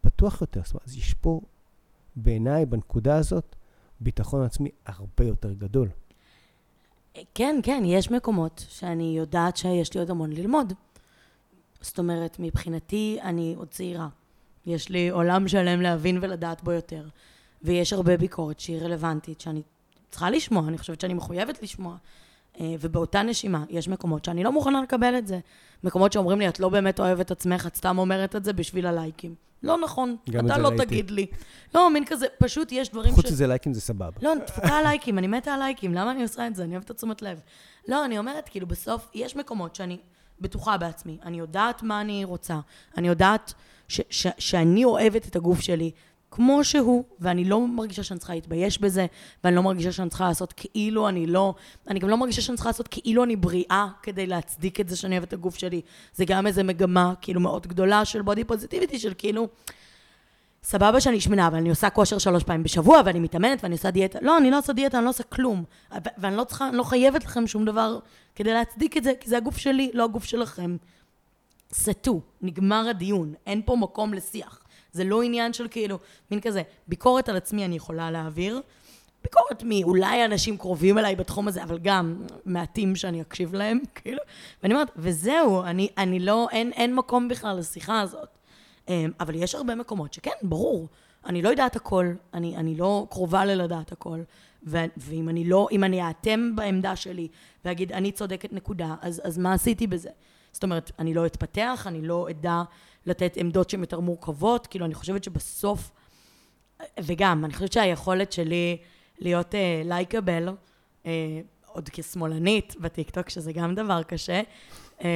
פתוח יותר. זאת אומרת, אז יש פה, בעיניי, בנקודה הזאת, ביטחון עצמי הרבה יותר גדול. כן, כן, יש מקומות שאני יודעת שיש לי עוד המון ללמוד. זאת אומרת, מבחינתי, אני עוד צעירה. יש לי עולם שלם להבין ולדעת בו יותר. ויש הרבה ביקורת שהיא רלוונטית, שאני צריכה לשמוע, אני חושבת שאני מחויבת לשמוע. אה, ובאותה נשימה, יש מקומות שאני לא מוכנה לקבל את זה. מקומות שאומרים לי, את לא באמת אוהבת עצמך, את סתם אומרת את זה בשביל הלייקים. לא נכון, אתה לא ראיתי. תגיד לי. לא, מין כזה, פשוט יש דברים חוץ מזה, לייקים זה סבבה. לא, אני תפוקה על לייקים, אני מתה על לייקים, למה אני עושה את זה? אני אוהבת את תשומת לב. לא, אני אומרת, כאילו, בסוף, יש מקומות שאני בטוחה בעצמי. אני יודעת מה אני רוצה. אני יודעת ש- ש- שאני אוהבת את הגוף שלי, כמו שהוא, ואני לא מרגישה שאני צריכה להתבייש בזה, ואני לא מרגישה שאני צריכה לעשות כאילו אני לא... אני גם לא מרגישה שאני צריכה לעשות כאילו אני בריאה כדי להצדיק את זה שאני אוהבת את הגוף שלי. זה גם איזו מגמה כאילו מאוד גדולה של בודי פוזיטיביטי, של כאילו... סבבה שאני שמנה, אבל אני עושה כושר שלוש פעמים בשבוע, ואני מתאמנת ואני עושה דיאטה. לא, אני לא עושה דיאטה, אני לא עושה כלום. ואני לא צריכה, אני לא חייבת לכם שום דבר כדי להצדיק את זה, כי זה הגוף שלי, לא הגוף שלכם. סטו, נגמר הדיון, אין פה מקום לשיח. זה לא עניין של כאילו, מין כזה, ביקורת על עצמי אני יכולה להעביר. ביקורת מאולי אנשים קרובים אליי בתחום הזה, אבל גם מעטים שאני אקשיב להם, כאילו. ואני אומרת, וזהו, אני, אני לא, אין, אין מקום בכלל לשיחה הזאת. אמ, אבל יש הרבה מקומות שכן, ברור, אני לא יודעת הכל, אני, אני לא קרובה ללדעת הכל, ו, ואם אני לא, אם אני אאטם בעמדה שלי ואגיד, אני צודקת נקודה, אז, אז מה עשיתי בזה? זאת אומרת, אני לא אתפתח, אני לא אדע לתת עמדות שהן יותר מורכבות, כאילו, אני חושבת שבסוף, וגם, אני חושבת שהיכולת שלי להיות likable, אה, אה, עוד כשמאלנית בטיקטוק, שזה גם דבר קשה,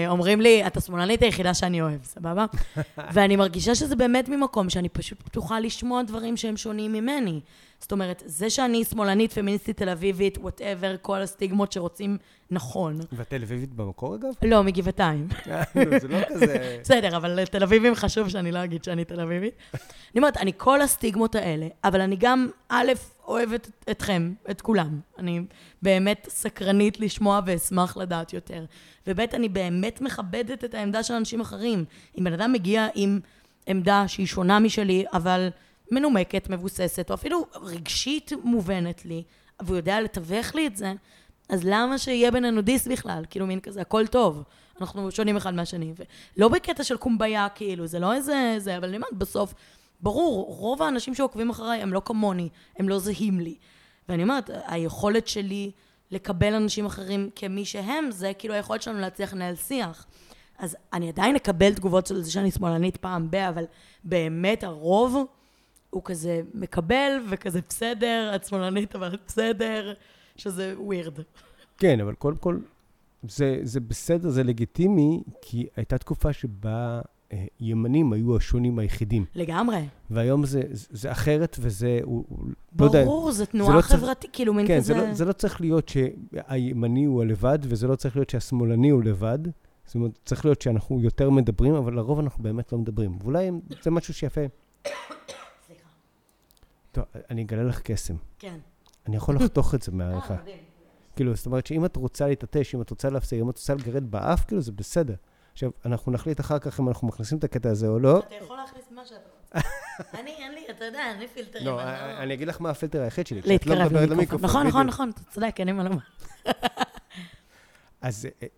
אומרים לי, את השמאלנית היחידה שאני אוהב, סבבה? ואני מרגישה שזה באמת ממקום שאני פשוט פתוחה לשמוע דברים שהם שונים ממני. זאת אומרת, זה שאני שמאלנית, פמיניסטית, תל אביבית, whatever, כל הסטיגמות שרוצים, נכון. ואת תל אביבית במקור, אגב? לא, מגבעתיים. זה לא כזה... בסדר, אבל לתל אביבים חשוב שאני לא אגיד שאני תל אביבית. אני אומרת, אני כל הסטיגמות האלה, אבל אני גם, א', אוהבת אתכם, את כולם. אני באמת סקרנית לשמוע ואשמח לדעת יותר. וב', אני באמת מכבדת את העמדה של אנשים אחרים. אם בן אדם מגיע עם עמדה שהיא שונה משלי, אבל... מנומקת, מבוססת, או אפילו רגשית מובנת לי, והוא יודע לתווך לי את זה, אז למה שיהיה בינינו דיס בכלל? כאילו, מין כזה, הכל טוב. אנחנו שונים אחד מהשני. ולא בקטע של קומביה, כאילו, זה לא איזה... זה, אבל אני אומרת, בסוף, ברור, רוב האנשים שעוקבים אחריי הם לא כמוני, הם לא זהים לי. ואני אומרת, היכולת שלי לקבל אנשים אחרים כמי שהם, זה כאילו היכולת שלנו להצליח לנהל שיח. אז אני עדיין אקבל תגובות של זה שאני שמאלנית פעם ב, אבל באמת הרוב הוא כזה מקבל וכזה בסדר, את שמאלנית אבל בסדר, שזה ווירד. כן, אבל קודם כל, זה, זה בסדר, זה לגיטימי, כי הייתה תקופה שבה ימנים היו השונים היחידים. לגמרי. והיום זה, זה אחרת, וזה, הוא, הוא לא יודע... ברור, זו תנועה לא צריך- חברתית, כאילו מין כן, כזה... זה לא, זה לא צריך להיות שהימני הוא הלבד, וזה לא צריך להיות שהשמאלני הוא לבד. זאת אומרת, צריך להיות שאנחנו יותר מדברים, אבל לרוב אנחנו באמת לא מדברים. ואולי זה משהו שיפה. סליחה. טוב, אני אגלה לך קסם. כן. אני יכול לחתוך את זה מהעריכה. אה. כאילו, זאת אומרת שאם את רוצה להתעטש, אם את רוצה להפסיק, אם את רוצה לגרד באף, כאילו, זה בסדר. עכשיו, אנחנו נחליט אחר כך אם אנחנו מכניסים את הקטע הזה או לא. אתה יכול להכניס מה שאתה רוצה. אני, אין לי, אתה יודע, אין לי פילטרים. לא, אני אני אגיד לך מה הפילטר היחיד שלי. לא להתקרב למיקרופון. נכון, נכון. נכון, אתה צודק, אין לי מה לומר. אז אה,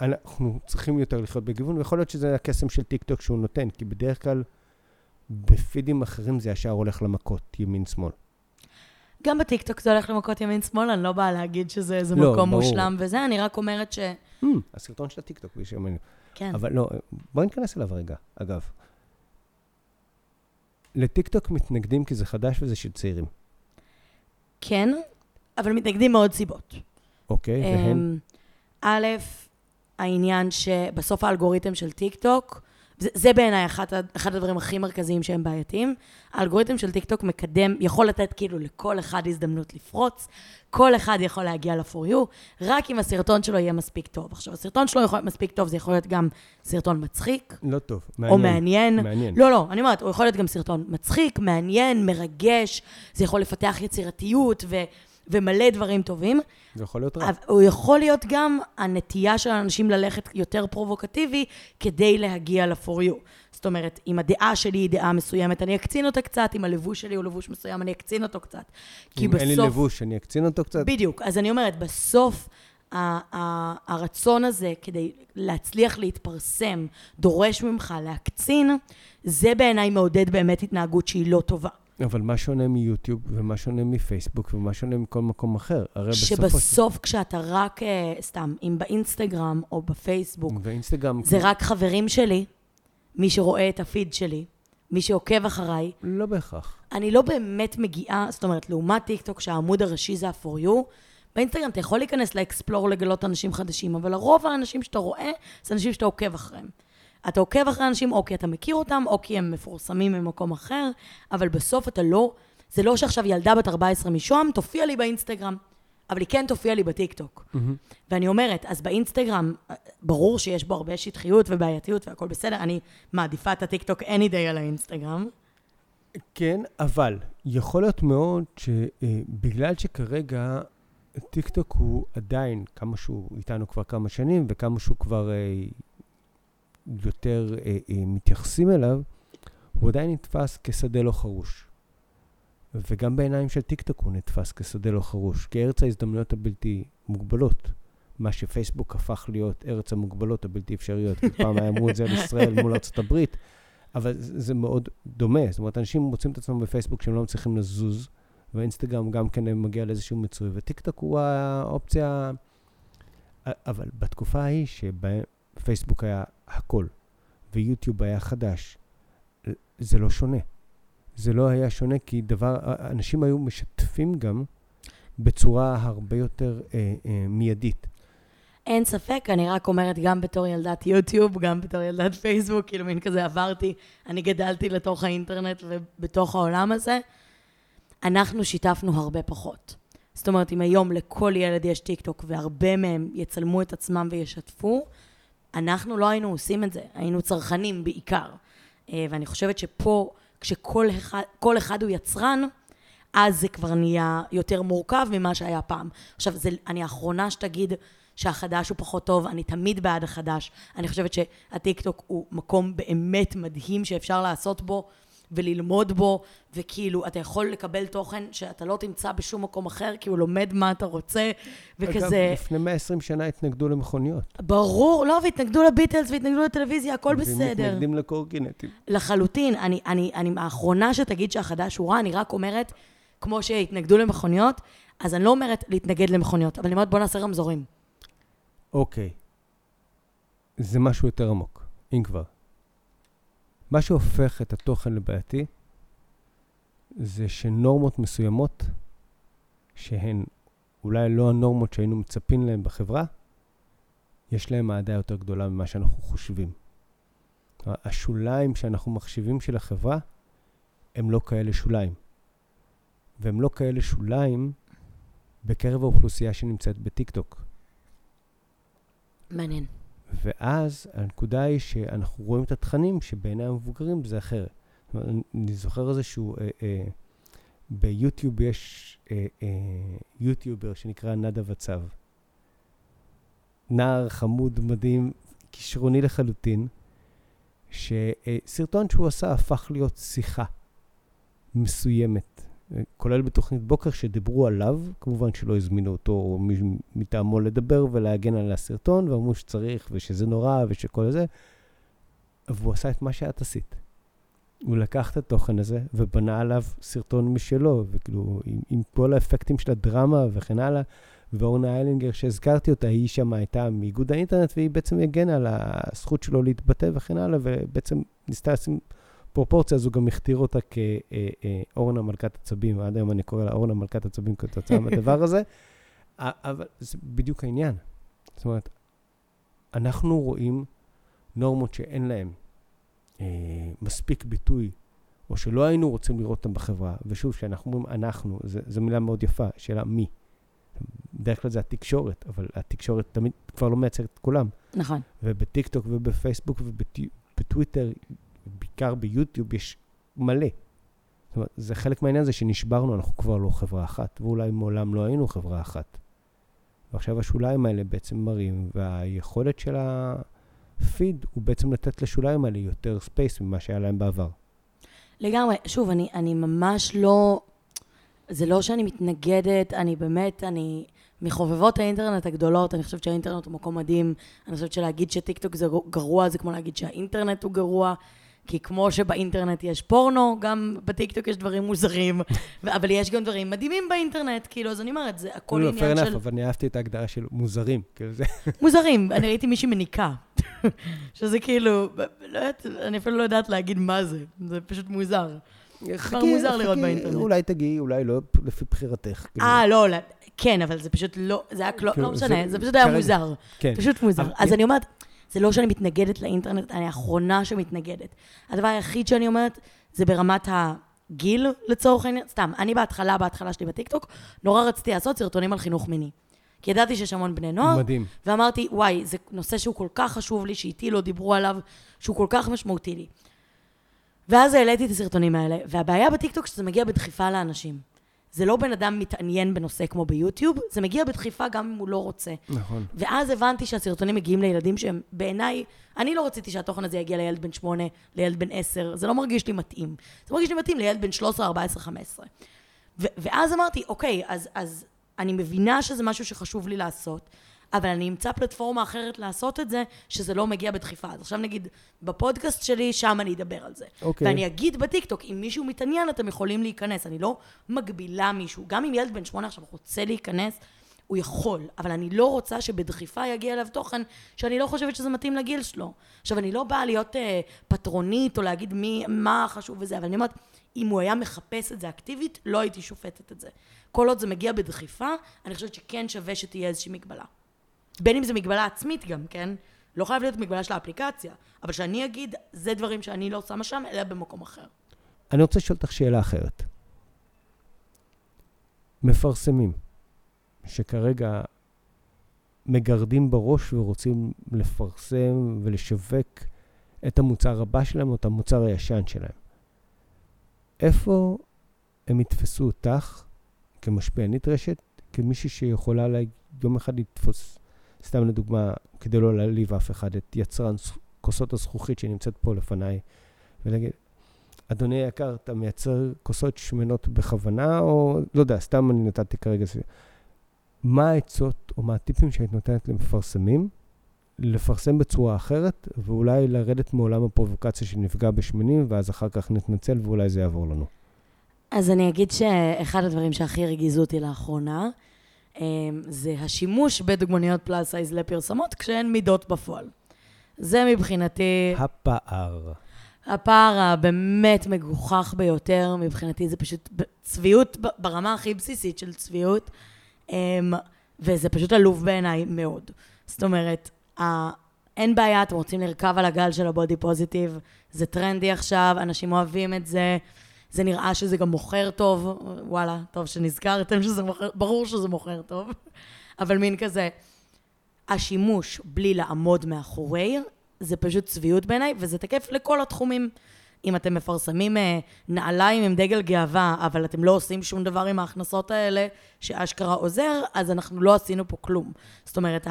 אנחנו צריכים יותר לחיות בגיוון, ויכול להיות שזה הקסם של טיקטוק שהוא נותן, כי בדרך כלל בפידים אחרים זה ישר הולך למכות, ימין-שמאל. גם בטיקטוק זה הולך למכות ימין-שמאל, אני לא באה להגיד שזה איזה לא, מקום ברור. מושלם וזה, אני רק אומרת ש... הממ, הסרטון של הטיקטוק, שמעניין. כן. אבל לא, בואי ניכנס אליו רגע, אגב. לטיקטוק מתנגדים כי זה חדש וזה של צעירים, כן, אבל מתנגדים מעוד סיבות. אוקיי? והן? אמ, א', העניין שבסוף האלגוריתם של טיק טוק, זה, זה בעיניי אחד, אחד הדברים הכי מרכזיים שהם בעייתיים. האלגוריתם של טיק טוק מקדם, יכול לתת כאילו לכל אחד הזדמנות לפרוץ, כל אחד יכול להגיע ל-for you, רק אם הסרטון שלו יהיה מספיק טוב. עכשיו, הסרטון שלו יכול להיות מספיק טוב, זה יכול להיות גם סרטון מצחיק, לא טוב, או מעניין. מעניין. לא, לא, אני אומרת, הוא יכול להיות גם סרטון מצחיק, מעניין, מרגש, זה יכול לפתח יצירתיות ו- ומלא דברים טובים. זה יכול להיות רע. הוא יכול להיות גם הנטייה של האנשים ללכת יותר פרובוקטיבי כדי להגיע ל-for you. זאת אומרת, אם הדעה שלי היא דעה מסוימת, אני אקצין אותה קצת, אם הלבוש שלי הוא לבוש מסוים, אני אקצין אותו קצת. כי אם בסוף... אין לי לבוש, אני אקצין אותו קצת? בדיוק. אז אני אומרת, בסוף הרצון הזה כדי להצליח להתפרסם, דורש ממך להקצין, זה בעיניי מעודד באמת התנהגות שהיא לא טובה. אבל מה שונה מיוטיוב, ומה שונה מפייסבוק, ומה שונה מכל מקום אחר? הרי בסופו. שבסוף כשאתה רק, אה, סתם, אם באינסטגרם או בפייסבוק, ואינסטגרם... זה רק חברים שלי, מי שרואה את הפיד שלי, מי שעוקב אחריי. לא בהכרח. אני לא באמת מגיעה, זאת אומרת, לעומת טיקטוק, שהעמוד הראשי זה ה-for you, באינסטגרם אתה יכול להיכנס ל explore לגלות אנשים חדשים, אבל לרוב האנשים שאתה רואה, זה אנשים שאתה עוקב אחריהם. אתה עוקב אחרי אנשים או כי אתה מכיר אותם, או כי הם מפורסמים ממקום אחר, אבל בסוף אתה לא, זה לא שעכשיו ילדה בת 14 משוהם תופיע לי באינסטגרם, אבל היא כן תופיע לי בטיקטוק. ואני אומרת, אז באינסטגרם, ברור שיש בו הרבה שטחיות ובעייתיות והכל בסדר, אני מעדיפה את הטיקטוק any day על האינסטגרם. כן, אבל יכול להיות מאוד שבגלל שכרגע טיקטוק הוא עדיין, כמה שהוא איתנו כבר כמה שנים, וכמה שהוא כבר אה, יותר אה, אה, מתייחסים אליו, הוא עדיין נתפס כשדה לא חרוש. וגם בעיניים של טיקטוק הוא נתפס כשדה לא חרוש, כארץ ההזדמנויות הבלתי מוגבלות. מה שפייסבוק הפך להיות ארץ המוגבלות הבלתי אפשריות, כי פעם אמרו את זה על ישראל מול הברית, אבל זה מאוד דומה. זאת אומרת, אנשים מוצאים את עצמם בפייסבוק שהם לא מצליחים לזוז, ואינסטגרם גם כן מגיע לאיזשהו מיצוי, וטיקטוק הוא האופציה... אבל בתקופה ההיא שבה פייסבוק היה הכל, ויוטיוב היה חדש, זה לא שונה. זה לא היה שונה, כי דבר, אנשים היו משתפים גם בצורה הרבה יותר אה, אה, מיידית. אין ספק, אני רק אומרת, גם בתור ילדת יוטיוב, גם בתור ילדת פייסבוק, כאילו מין כזה עברתי, אני גדלתי לתוך האינטרנט ובתוך העולם הזה, אנחנו שיתפנו הרבה פחות. זאת אומרת, אם היום לכל ילד יש טיק טוק והרבה מהם יצלמו את עצמם וישתפו, אנחנו לא היינו עושים את זה, היינו צרכנים בעיקר. אה, ואני חושבת שפה, כשכל אחד, אחד הוא יצרן, אז זה כבר נהיה יותר מורכב ממה שהיה פעם. עכשיו, זה, אני האחרונה שתגיד שהחדש הוא פחות טוב, אני תמיד בעד החדש. אני חושבת שהטיקטוק הוא מקום באמת מדהים שאפשר לעשות בו וללמוד בו, וכאילו, אתה יכול לקבל תוכן שאתה לא תמצא בשום מקום אחר, כי הוא לומד מה אתה רוצה, וכזה... אגב, לפני 120 שנה התנגדו למכוניות. ברור, לא, והתנגדו לביטלס, והתנגדו לטלוויזיה, הכל בסדר. ומתנגדים לקורקינטים. לחלוטין. אני, אני, אני האחרונה שתגיד שהחדש הוא רע, אני רק אומרת, כמו שהתנגדו למכוניות, אז אני לא אומרת להתנגד למכוניות, אבל אני אומרת, בוא נעשה רמזורים. אוקיי. זה משהו יותר עמוק, אם כבר. מה שהופך את התוכן לבעייתי, זה שנורמות מסוימות, שהן אולי לא הנורמות שהיינו מצפים להן בחברה, יש להן אהדה יותר גדולה ממה שאנחנו חושבים. השוליים שאנחנו מחשיבים של החברה, הם לא כאלה שוליים. והם לא כאלה שוליים בקרב האוכלוסייה שנמצאת בטיקטוק. מעניין. ואז הנקודה היא שאנחנו רואים את התכנים שבעיני המבוגרים זה אחרת. אני זוכר איזשהו, אה, אה, ביוטיוב יש אה, אה, יוטיובר שנקרא נדב הצב. נער חמוד, מדהים, כישרוני לחלוטין, שסרטון שהוא עשה הפך להיות שיחה מסוימת כולל בתוכנית בוקר שדיברו עליו, כמובן שלא הזמינו אותו מטעמו לדבר ולהגן על הסרטון, ואמרו שצריך ושזה נורא ושכל זה, והוא עשה את מה שאת עשית. הוא לקח את התוכן הזה ובנה עליו סרטון משלו, וכאילו, עם, עם כל האפקטים של הדרמה וכן הלאה. ואורנה איילינגר, שהזכרתי אותה, היא שם הייתה מאיגוד האינטרנט, והיא בעצם הגנה על הזכות שלו להתבטא וכן הלאה, ובעצם ניסתה לשים פרופורציה, אז הוא גם הכתיר אותה כאורנה מלכת עצבים. עד היום אני קורא לה אורנה מלכת עצבים כתוצאה מהדבר הזה. אבל זה בדיוק העניין. זאת אומרת, אנחנו רואים נורמות שאין להן אה, מספיק ביטוי, או שלא היינו רוצים לראות אותן בחברה. ושוב, כשאנחנו אומרים אנחנו, זו מילה מאוד יפה, שאלה מי. בדרך כלל זה התקשורת, אבל התקשורת תמיד כבר לא מייצרת את כולם. נכון. ובטיקטוק ובפייסבוק ובטוויטר בעיקר ביוטיוב יש מלא. זאת אומרת, זה חלק מהעניין הזה שנשברנו, אנחנו כבר לא חברה אחת, ואולי מעולם לא היינו חברה אחת. ועכשיו השוליים האלה בעצם מראים, והיכולת של הפיד הוא בעצם לתת לשוליים האלה יותר space ממה שהיה להם בעבר. לגמרי. שוב, אני, אני ממש לא... זה לא שאני מתנגדת, אני באמת, אני... מחובבות האינטרנט הגדולות, אני חושבת שהאינטרנט הוא מקום מדהים. אני חושבת שלהגיד שטיקטוק זה גרוע, זה כמו להגיד שהאינטרנט הוא גרוע. כי כמו שבאינטרנט יש פורנו, גם בטיקטוק יש דברים מוזרים, אבל יש גם דברים מדהימים באינטרנט, כאילו, אז אני אומרת, זה הכל לא, עניין של... אבל אני אהבתי את ההגדרה של מוזרים, כאילו זה... מוזרים, אני ראיתי מישהי מניקה, שזה כאילו, לא יודעת, אני אפילו לא יודעת להגיד מה זה, זה פשוט מוזר. כבר מוזר לראות באינטרנט. אולי תגיעי, אולי לא, לפי בחירתך. כאילו. אה, לא, לא, כן, אבל זה פשוט לא, זה היה, לא, לא משנה, זה פשוט היה מוזר. כן. פשוט מוזר. אז אני אומרת... זה לא שאני מתנגדת לאינטרנט, אני האחרונה שמתנגדת. הדבר היחיד שאני אומרת, זה ברמת הגיל, לצורך העניין. סתם, אני בהתחלה, בהתחלה שלי בטיקטוק, נורא רציתי לעשות סרטונים על חינוך מיני. כי ידעתי שיש המון בני נוער. מדהים. ואמרתי, וואי, זה נושא שהוא כל כך חשוב לי, שאיתי לא דיברו עליו, שהוא כל כך משמעותי לי. ואז העליתי את הסרטונים האלה, והבעיה בטיקטוק שזה מגיע בדחיפה לאנשים. זה לא בן אדם מתעניין בנושא כמו ביוטיוב, זה מגיע בדחיפה גם אם הוא לא רוצה. נכון. ואז הבנתי שהסרטונים מגיעים לילדים שהם בעיניי, אני לא רציתי שהתוכן הזה יגיע לילד בן שמונה, לילד בן עשר, זה לא מרגיש לי מתאים. זה מרגיש לי מתאים לילד בן 13, 14, 15. ו- ואז אמרתי, אוקיי, אז, אז אני מבינה שזה משהו שחשוב לי לעשות. אבל אני אמצא פלטפורמה אחרת לעשות את זה, שזה לא מגיע בדחיפה. אז עכשיו נגיד, בפודקאסט שלי, שם אני אדבר על זה. אוקיי. ואני אגיד בטיקטוק, אם מישהו מתעניין, אתם יכולים להיכנס. אני לא מגבילה מישהו. גם אם ילד בן שמונה עכשיו רוצה להיכנס, הוא יכול, אבל אני לא רוצה שבדחיפה יגיע אליו תוכן שאני לא חושבת שזה מתאים לגיל שלו. עכשיו, אני לא באה להיות אה, פטרונית או להגיד מי, מה חשוב וזה, אבל אני אומרת, אם הוא היה מחפש את זה אקטיבית, לא הייתי שופטת את זה. כל עוד זה מגיע בדחיפה, אני חושבת שכן שווה שתהיה איזושהי מגבלה. בין אם זה מגבלה עצמית גם, כן? לא חייב להיות מגבלה של האפליקציה, אבל שאני אגיד, זה דברים שאני לא שמה שם, אלא במקום אחר. אני רוצה לשאול אותך שאלה אחרת. מפרסמים, שכרגע מגרדים בראש ורוצים לפרסם ולשווק את המוצר הבא שלהם או את המוצר הישן שלהם. איפה הם יתפסו אותך כמשפיענית רשת, כמישהי שיכולה יום אחד לתפוס סתם לדוגמה, כדי לא להעליב אף אחד, את יצרן כוסות הזכוכית שנמצאת פה לפניי, ולהגיד, אדוני היקר, אתה מייצר כוסות שמנות בכוונה, או לא יודע, סתם אני נתתי כרגע... מה העצות או מה הטיפים שהיית נותנת למפרסמים לפרסם בצורה אחרת, ואולי לרדת מעולם הפרובוקציה של נפגע בשמנים, ואז אחר כך נתנצל ואולי זה יעבור לנו. אז אני אגיד שאחד הדברים שהכי הרגיזו אותי לאחרונה, זה השימוש בדוגמניות פלאס סייז לפרסמות כשאין מידות בפועל. זה מבחינתי... הפער. הפער הבאמת מגוחך ביותר, מבחינתי זה פשוט צביעות ברמה הכי בסיסית של צביעות, אמ, וזה פשוט עלוב בעיניי מאוד. זאת אומרת, אין בעיה, אתם רוצים לרכב על הגל של הבודי פוזיטיב, זה טרנדי עכשיו, אנשים אוהבים את זה, זה נראה שזה גם מוכר טוב, וואלה, טוב שנזכרתם שזה מוכר, ברור שזה מוכר טוב, אבל מין כזה, השימוש בלי לעמוד מאחורי, זה פשוט צביעות בעיניי, וזה תקף לכל התחומים. אם אתם מפרסמים אה, נעליים עם דגל גאווה, אבל אתם לא עושים שום דבר עם ההכנסות האלה, שאשכרה עוזר, אז אנחנו לא עשינו פה כלום. זאת אומרת,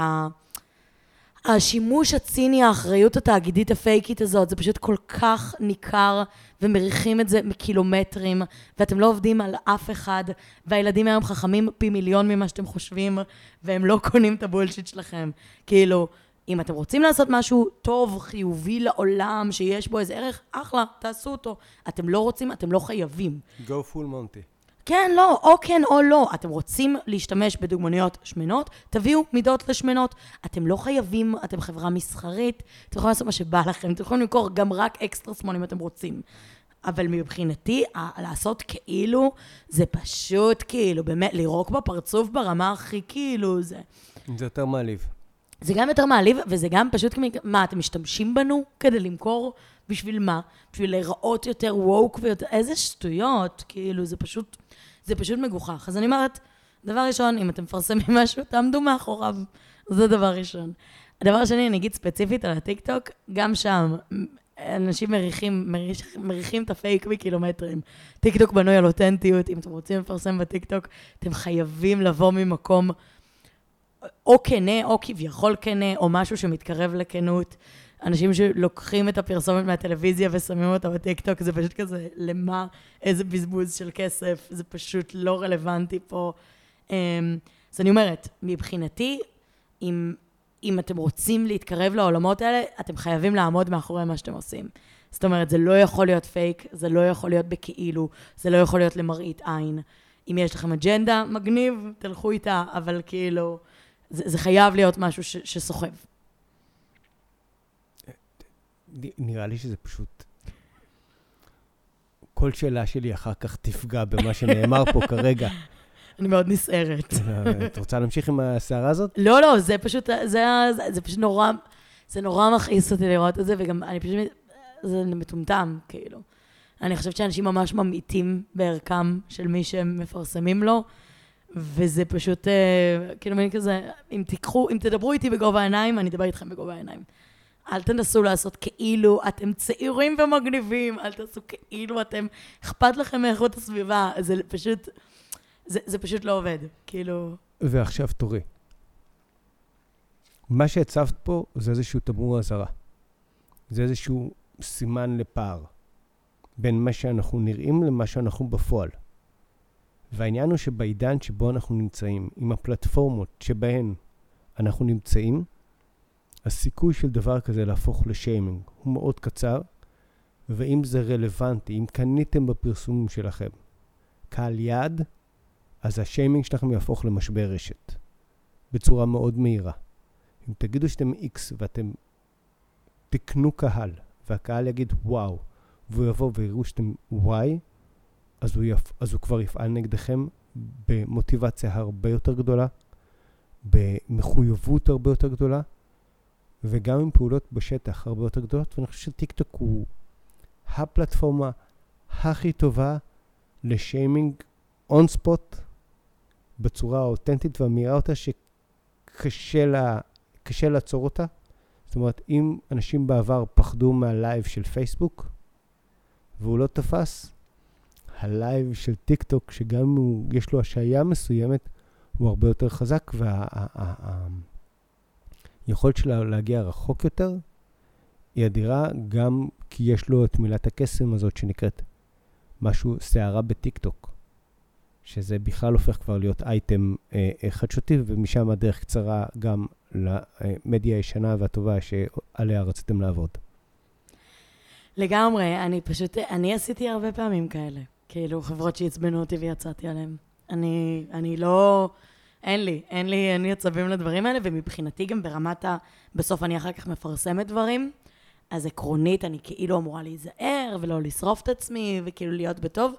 השימוש הציני, האחריות התאגידית הפייקית הזאת, זה פשוט כל כך ניכר, ומריחים את זה מקילומטרים, ואתם לא עובדים על אף אחד, והילדים היום חכמים פי מיליון ממה שאתם חושבים, והם לא קונים את הבולשיט שלכם. כאילו, אם אתם רוצים לעשות משהו טוב, חיובי לעולם, שיש בו איזה ערך, אחלה, תעשו אותו. אתם לא רוצים, אתם לא חייבים. Go full Monty. כן, לא, או כן או לא. אתם רוצים להשתמש בדוגמניות שמנות, תביאו מידות לשמנות. אתם לא חייבים, אתם חברה מסחרית, אתם יכולים לעשות מה שבא לכם, אתם יכולים למכור גם רק אקסטרה שמאל אם אתם רוצים. אבל מבחינתי, לעשות כאילו, זה פשוט כאילו, באמת, לירוק בפרצוף ברמה הכי כאילו, זה... זה יותר מעליב. זה גם יותר מעליב, וזה גם פשוט, מה, אתם משתמשים בנו כדי למכור? בשביל מה? בשביל להיראות יותר ווק ויותר... איזה שטויות, כאילו, זה פשוט... זה פשוט מגוחך. אז אני אומרת, דבר ראשון, אם אתם מפרסמים משהו, תעמדו מאחוריו. זה דבר ראשון. הדבר השני, אני אגיד ספציפית על הטיקטוק, גם שם, אנשים מריחים, מריח, מריחים את הפייק מקילומטרים. טיקטוק בנוי על אותנטיות, אם אתם רוצים לפרסם בטיקטוק, אתם חייבים לבוא ממקום או כנה, או כביכול כנה, או משהו שמתקרב לכנות. אנשים שלוקחים את הפרסומת מהטלוויזיה ושמים אותה בטיקטוק, זה פשוט כזה, למה, איזה בזבוז של כסף, זה פשוט לא רלוונטי פה. אמ, אז אני אומרת, מבחינתי, אם, אם אתם רוצים להתקרב לעולמות האלה, אתם חייבים לעמוד מאחורי מה שאתם עושים. זאת אומרת, זה לא יכול להיות פייק, זה לא יכול להיות בכאילו, זה לא יכול להיות למראית עין. אם יש לכם אג'נדה, מגניב, תלכו איתה, אבל כאילו, זה, זה חייב להיות משהו ש, שסוחב. נראה לי שזה פשוט... כל שאלה שלי אחר כך תפגע במה שנאמר פה כרגע. אני מאוד נסערת. את רוצה להמשיך עם הסערה הזאת? לא, לא, זה פשוט, זה, זה, זה פשוט נורא, זה נורא מכעיס אותי לראות את זה, וגם אני פשוט, זה מטומטם, כאילו. אני חושבת שאנשים ממש ממעיטים בערכם של מי שהם מפרסמים לו, וזה פשוט, אה, כאילו, מין כזה, אם תיקחו, אם תדברו איתי בגובה העיניים, אני אדבר איתכם בגובה העיניים. אל תנסו לעשות כאילו אתם צעירים ומגניבים, אל תעשו כאילו אתם, אכפת לכם מאיכות הסביבה, זה פשוט, זה, זה פשוט לא עובד, כאילו... ועכשיו תורי. מה שהצבת פה זה איזשהו תמרור אזהרה. זה איזשהו סימן לפער בין מה שאנחנו נראים למה שאנחנו בפועל. והעניין הוא שבעידן שבו אנחנו נמצאים, עם הפלטפורמות שבהן אנחנו נמצאים, הסיכוי של דבר כזה להפוך לשיימינג הוא מאוד קצר, ואם זה רלוונטי, אם קניתם בפרסומים שלכם קהל יעד, אז השיימינג שלכם יהפוך למשבר רשת בצורה מאוד מהירה. אם תגידו שאתם X ואתם תקנו קהל, והקהל יגיד וואו, והוא יבוא ויראו שאתם Y, אז הוא, יפ... אז הוא כבר יפעל נגדכם במוטיבציה הרבה יותר גדולה, במחויבות הרבה יותר גדולה, וגם עם פעולות בשטח הרבה יותר גדולות, ואני חושב שטיקטוק הוא הפלטפורמה הכי טובה לשיימינג on spot בצורה האותנטית והמהירה ביותר, שקשה לה, לעצור אותה. זאת אומרת, אם אנשים בעבר פחדו מהלייב של פייסבוק, והוא לא תפס, הלייב של טיק טוק, שגם אם יש לו השעיה מסוימת, הוא הרבה יותר חזק, והיכולת וה, שלה להגיע רחוק יותר, היא אדירה גם כי יש לו את מילת הקסם הזאת שנקראת משהו, סערה בטיקטוק, שזה בכלל הופך כבר להיות אייטם אה, אה, חדשותי, ומשם הדרך קצרה גם למדיה הישנה והטובה שעליה רציתם לעבוד. לגמרי, אני פשוט, אני עשיתי הרבה פעמים כאלה. כאילו, חברות שעצבנו אותי ויצאתי עליהן. אני, אני לא... אין לי, אין לי, אין לי עצבים לדברים האלה, ומבחינתי גם ברמת ה... בסוף אני אחר כך מפרסמת דברים, אז עקרונית אני כאילו אמורה להיזהר ולא לשרוף את עצמי, וכאילו להיות בטוב.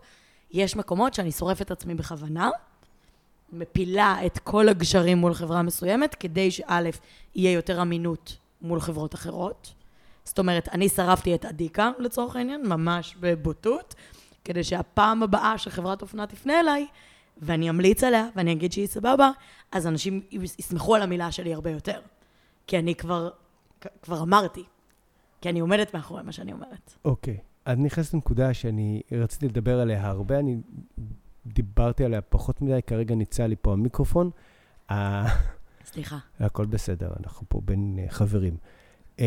יש מקומות שאני שורפת את עצמי בכוונה, מפילה את כל הגשרים מול חברה מסוימת, כדי שא', יהיה יותר אמינות מול חברות אחרות. זאת אומרת, אני שרפתי את אדיקה, לצורך העניין, ממש בבוטות, כדי שהפעם הבאה שחברת אופנה תפנה אליי, ואני אמליץ עליה, ואני אגיד שהיא סבבה, אז אנשים יסמכו על המילה שלי הרבה יותר. כי אני כבר, כבר אמרתי. כי אני עומדת מאחורי מה שאני אומרת. אוקיי. Okay. את נכנסת לנקודה שאני רציתי לדבר עליה הרבה, אני דיברתי עליה פחות מדי, כרגע ניצל לי פה המיקרופון. סליחה. הכל בסדר, אנחנו פה בין uh, חברים. Uh,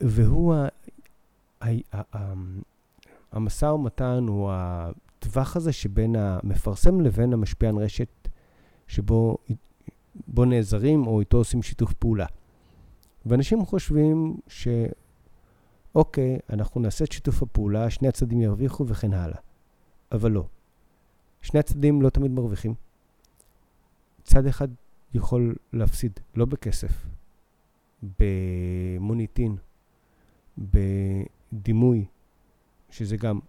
והוא, המשא ומתן הוא הטווח הזה שבין המפרסם לבין המשפיען רשת, שבו בו נעזרים או איתו עושים שיתוף פעולה. ואנשים חושבים שאוקיי, אנחנו נעשה את שיתוף הפעולה, שני הצדדים ירוויחו וכן הלאה. אבל לא. שני הצדדים לא תמיד מרוויחים. צד אחד יכול להפסיד, לא בכסף, במוניטין, בדימוי, שזה גם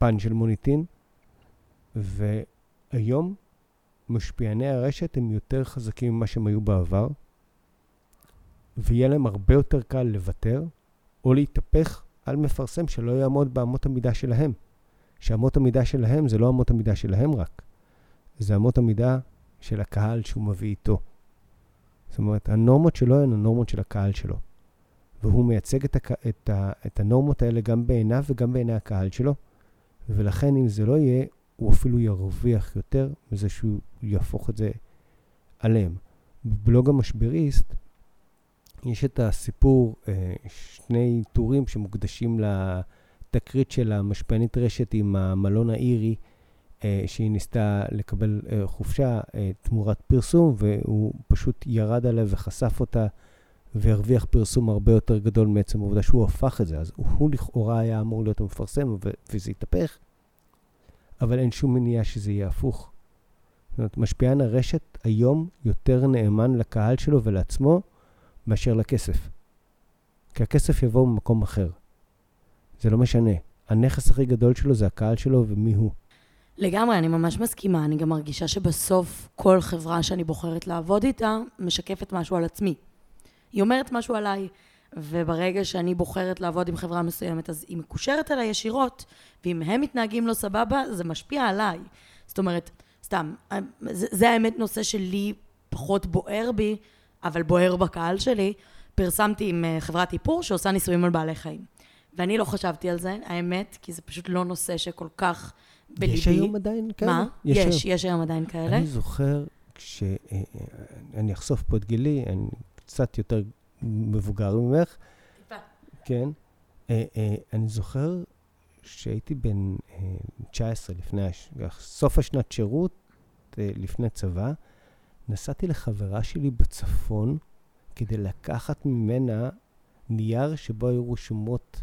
פן של מוניטין, והיום משפיעני הרשת הם יותר חזקים ממה שהם היו בעבר, ויהיה להם הרבה יותר קל לוותר או להתהפך על מפרסם שלא יעמוד באמות המידה שלהם. שאמות המידה שלהם זה לא אמות המידה שלהם רק, זה אמות המידה של הקהל שהוא מביא איתו. זאת אומרת, הנורמות שלו הן הנורמות של הקהל שלו. והוא מייצג את, הק... את, ה... את הנורמות האלה גם בעיניו וגם בעיני הקהל שלו, ולכן אם זה לא יהיה, הוא אפילו ירוויח יותר מזה שהוא יהפוך את זה עליהם. בבלוג המשבריסט יש את הסיפור, אה, שני טורים שמוקדשים לתקרית של המשפיענית רשת עם המלון האירי, אה, שהיא ניסתה לקבל אה, חופשה תמורת פרסום, והוא פשוט ירד עליה וחשף אותה. והרוויח פרסום הרבה יותר גדול מעצם העובדה שהוא הפך את זה. אז הוא לכאורה היה אמור להיות המפרסם, וזה התהפך, אבל אין שום מניעה שזה יהיה הפוך. זאת אומרת, משפיען הרשת היום יותר נאמן לקהל שלו ולעצמו מאשר לכסף. כי הכסף יבוא ממקום אחר. זה לא משנה. הנכס הכי גדול שלו זה הקהל שלו ומי הוא. לגמרי, אני ממש מסכימה. אני גם מרגישה שבסוף כל חברה שאני בוחרת לעבוד איתה משקפת משהו על עצמי. היא אומרת משהו עליי, וברגע שאני בוחרת לעבוד עם חברה מסוימת, אז היא מקושרת אליי ישירות, ואם הם מתנהגים לא סבבה, זה משפיע עליי. זאת אומרת, סתם, זה, זה האמת נושא שלי פחות בוער בי, אבל בוער בקהל שלי. פרסמתי עם אה, חברת איפור שעושה ניסויים על בעלי חיים. ואני לא חשבתי על זה, האמת, כי זה פשוט לא נושא שכל כך בליבי. יש היום עדיין כאלה? מה? יש, יש, יש היום עדיין כאלה. אני זוכר, כש... אה, אה, אני אחשוף פה את גילי, אני קצת יותר מבוגר ממך. טיפה. כן. אה, אה, אני זוכר שהייתי בן אה, 19 לפני, סוף השנת שירות, אה, לפני צבא, נסעתי לחברה שלי בצפון כדי לקחת ממנה נייר שבו היו רשומות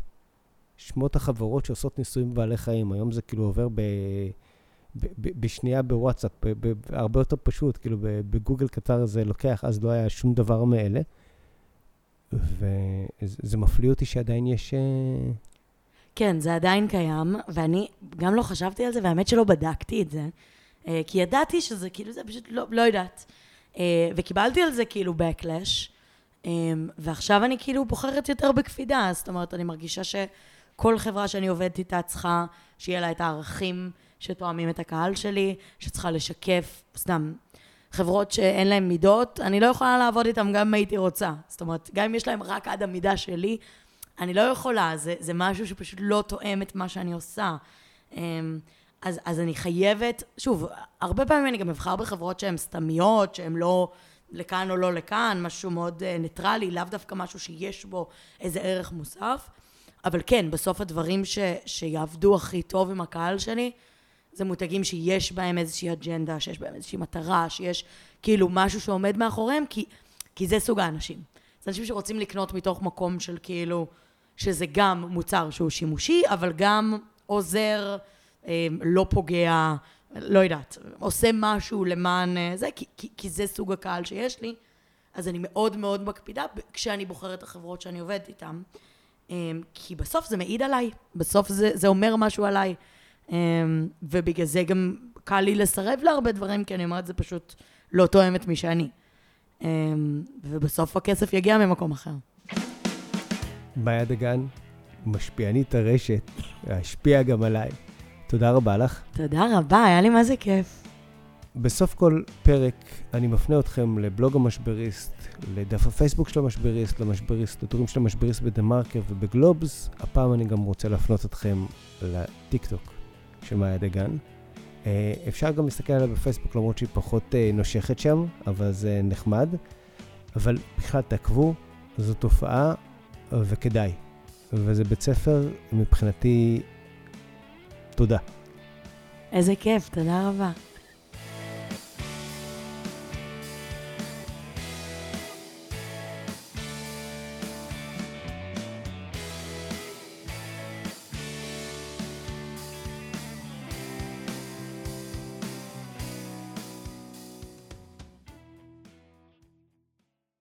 שמות החברות שעושות ניסויים בבעלי חיים. היום זה כאילו עובר ב... בשנייה בוואטסאפ, הרבה יותר פשוט, כאילו בגוגל קטר זה לוקח, אז לא היה שום דבר מאלה. וזה מפליא אותי שעדיין יש... אה, כן, זה עדיין קיים, ואני גם לא חשבתי על זה, והאמת שלא בדקתי את זה, אה, כי ידעתי שזה כאילו, זה פשוט לא, לא יודעת. אה, וקיבלתי על זה כאילו backlash, ועכשיו אני כאילו בוחרת יותר בקפידה, זאת אומרת, אני מרגישה שכל חברה שאני עובדת איתה צריכה שיהיה לה את הערכים שתואמים את הקהל שלי, שצריכה לשקף, סתם, חברות שאין להן מידות, אני לא יכולה לעבוד איתן גם אם הייתי רוצה. זאת אומרת, גם אם יש להן רק עד המידה שלי, אני לא יכולה, זה, זה משהו שפשוט לא תואם את מה שאני עושה. אמ, אז, אז אני חייבת, שוב, הרבה פעמים אני גם אבחר בחברות שהן סתמיות, שהן לא לכאן או לא לכאן, משהו מאוד uh, ניטרלי, לאו דווקא משהו שיש בו איזה ערך מוסף. אבל כן, בסוף הדברים ש, שיעבדו הכי טוב עם הקהל שלי, זה מותגים שיש בהם איזושהי אג'נדה, שיש בהם איזושהי מטרה, שיש כאילו משהו שעומד מאחוריהם, כי, כי זה סוג האנשים. זה אנשים שרוצים לקנות מתוך מקום של כאילו, שזה גם מוצר שהוא שימושי, אבל גם עוזר, אה, לא פוגע, לא יודעת, עושה משהו למען אה, זה, כי, כי, כי זה סוג הקהל שיש לי, אז אני מאוד מאוד מקפידה כשאני בוחרת את החברות שאני עובדת איתן. אה, כי בסוף זה מעיד עליי, בסוף זה, זה אומר משהו עליי. אמ, ובגלל זה גם קל לי לסרב להרבה דברים, כי אני אומרת, זה פשוט לא תואם את מי שאני. אמ, ובסוף הכסף יגיע ממקום אחר. מאיה דגן, משפיענית הרשת, השפיעה גם עליי. תודה רבה לך. תודה רבה, היה לי מה זה כיף. בסוף כל פרק אני מפנה אתכם לבלוג המשבריסט, לדף הפייסבוק של המשבריסט, למשבריסט, לטורים של המשבריסט בדה מרקר ובגלובס. הפעם אני גם רוצה להפנות אתכם לטיק טוק. של מאיה דגן. אה, אפשר גם להסתכל עליה בפייסבוק, למרות שהיא פחות אה, נושכת שם, אבל זה נחמד. אבל בכלל תעקבו, זו תופעה וכדאי. וזה בית ספר מבחינתי, תודה. איזה כיף, תודה רבה.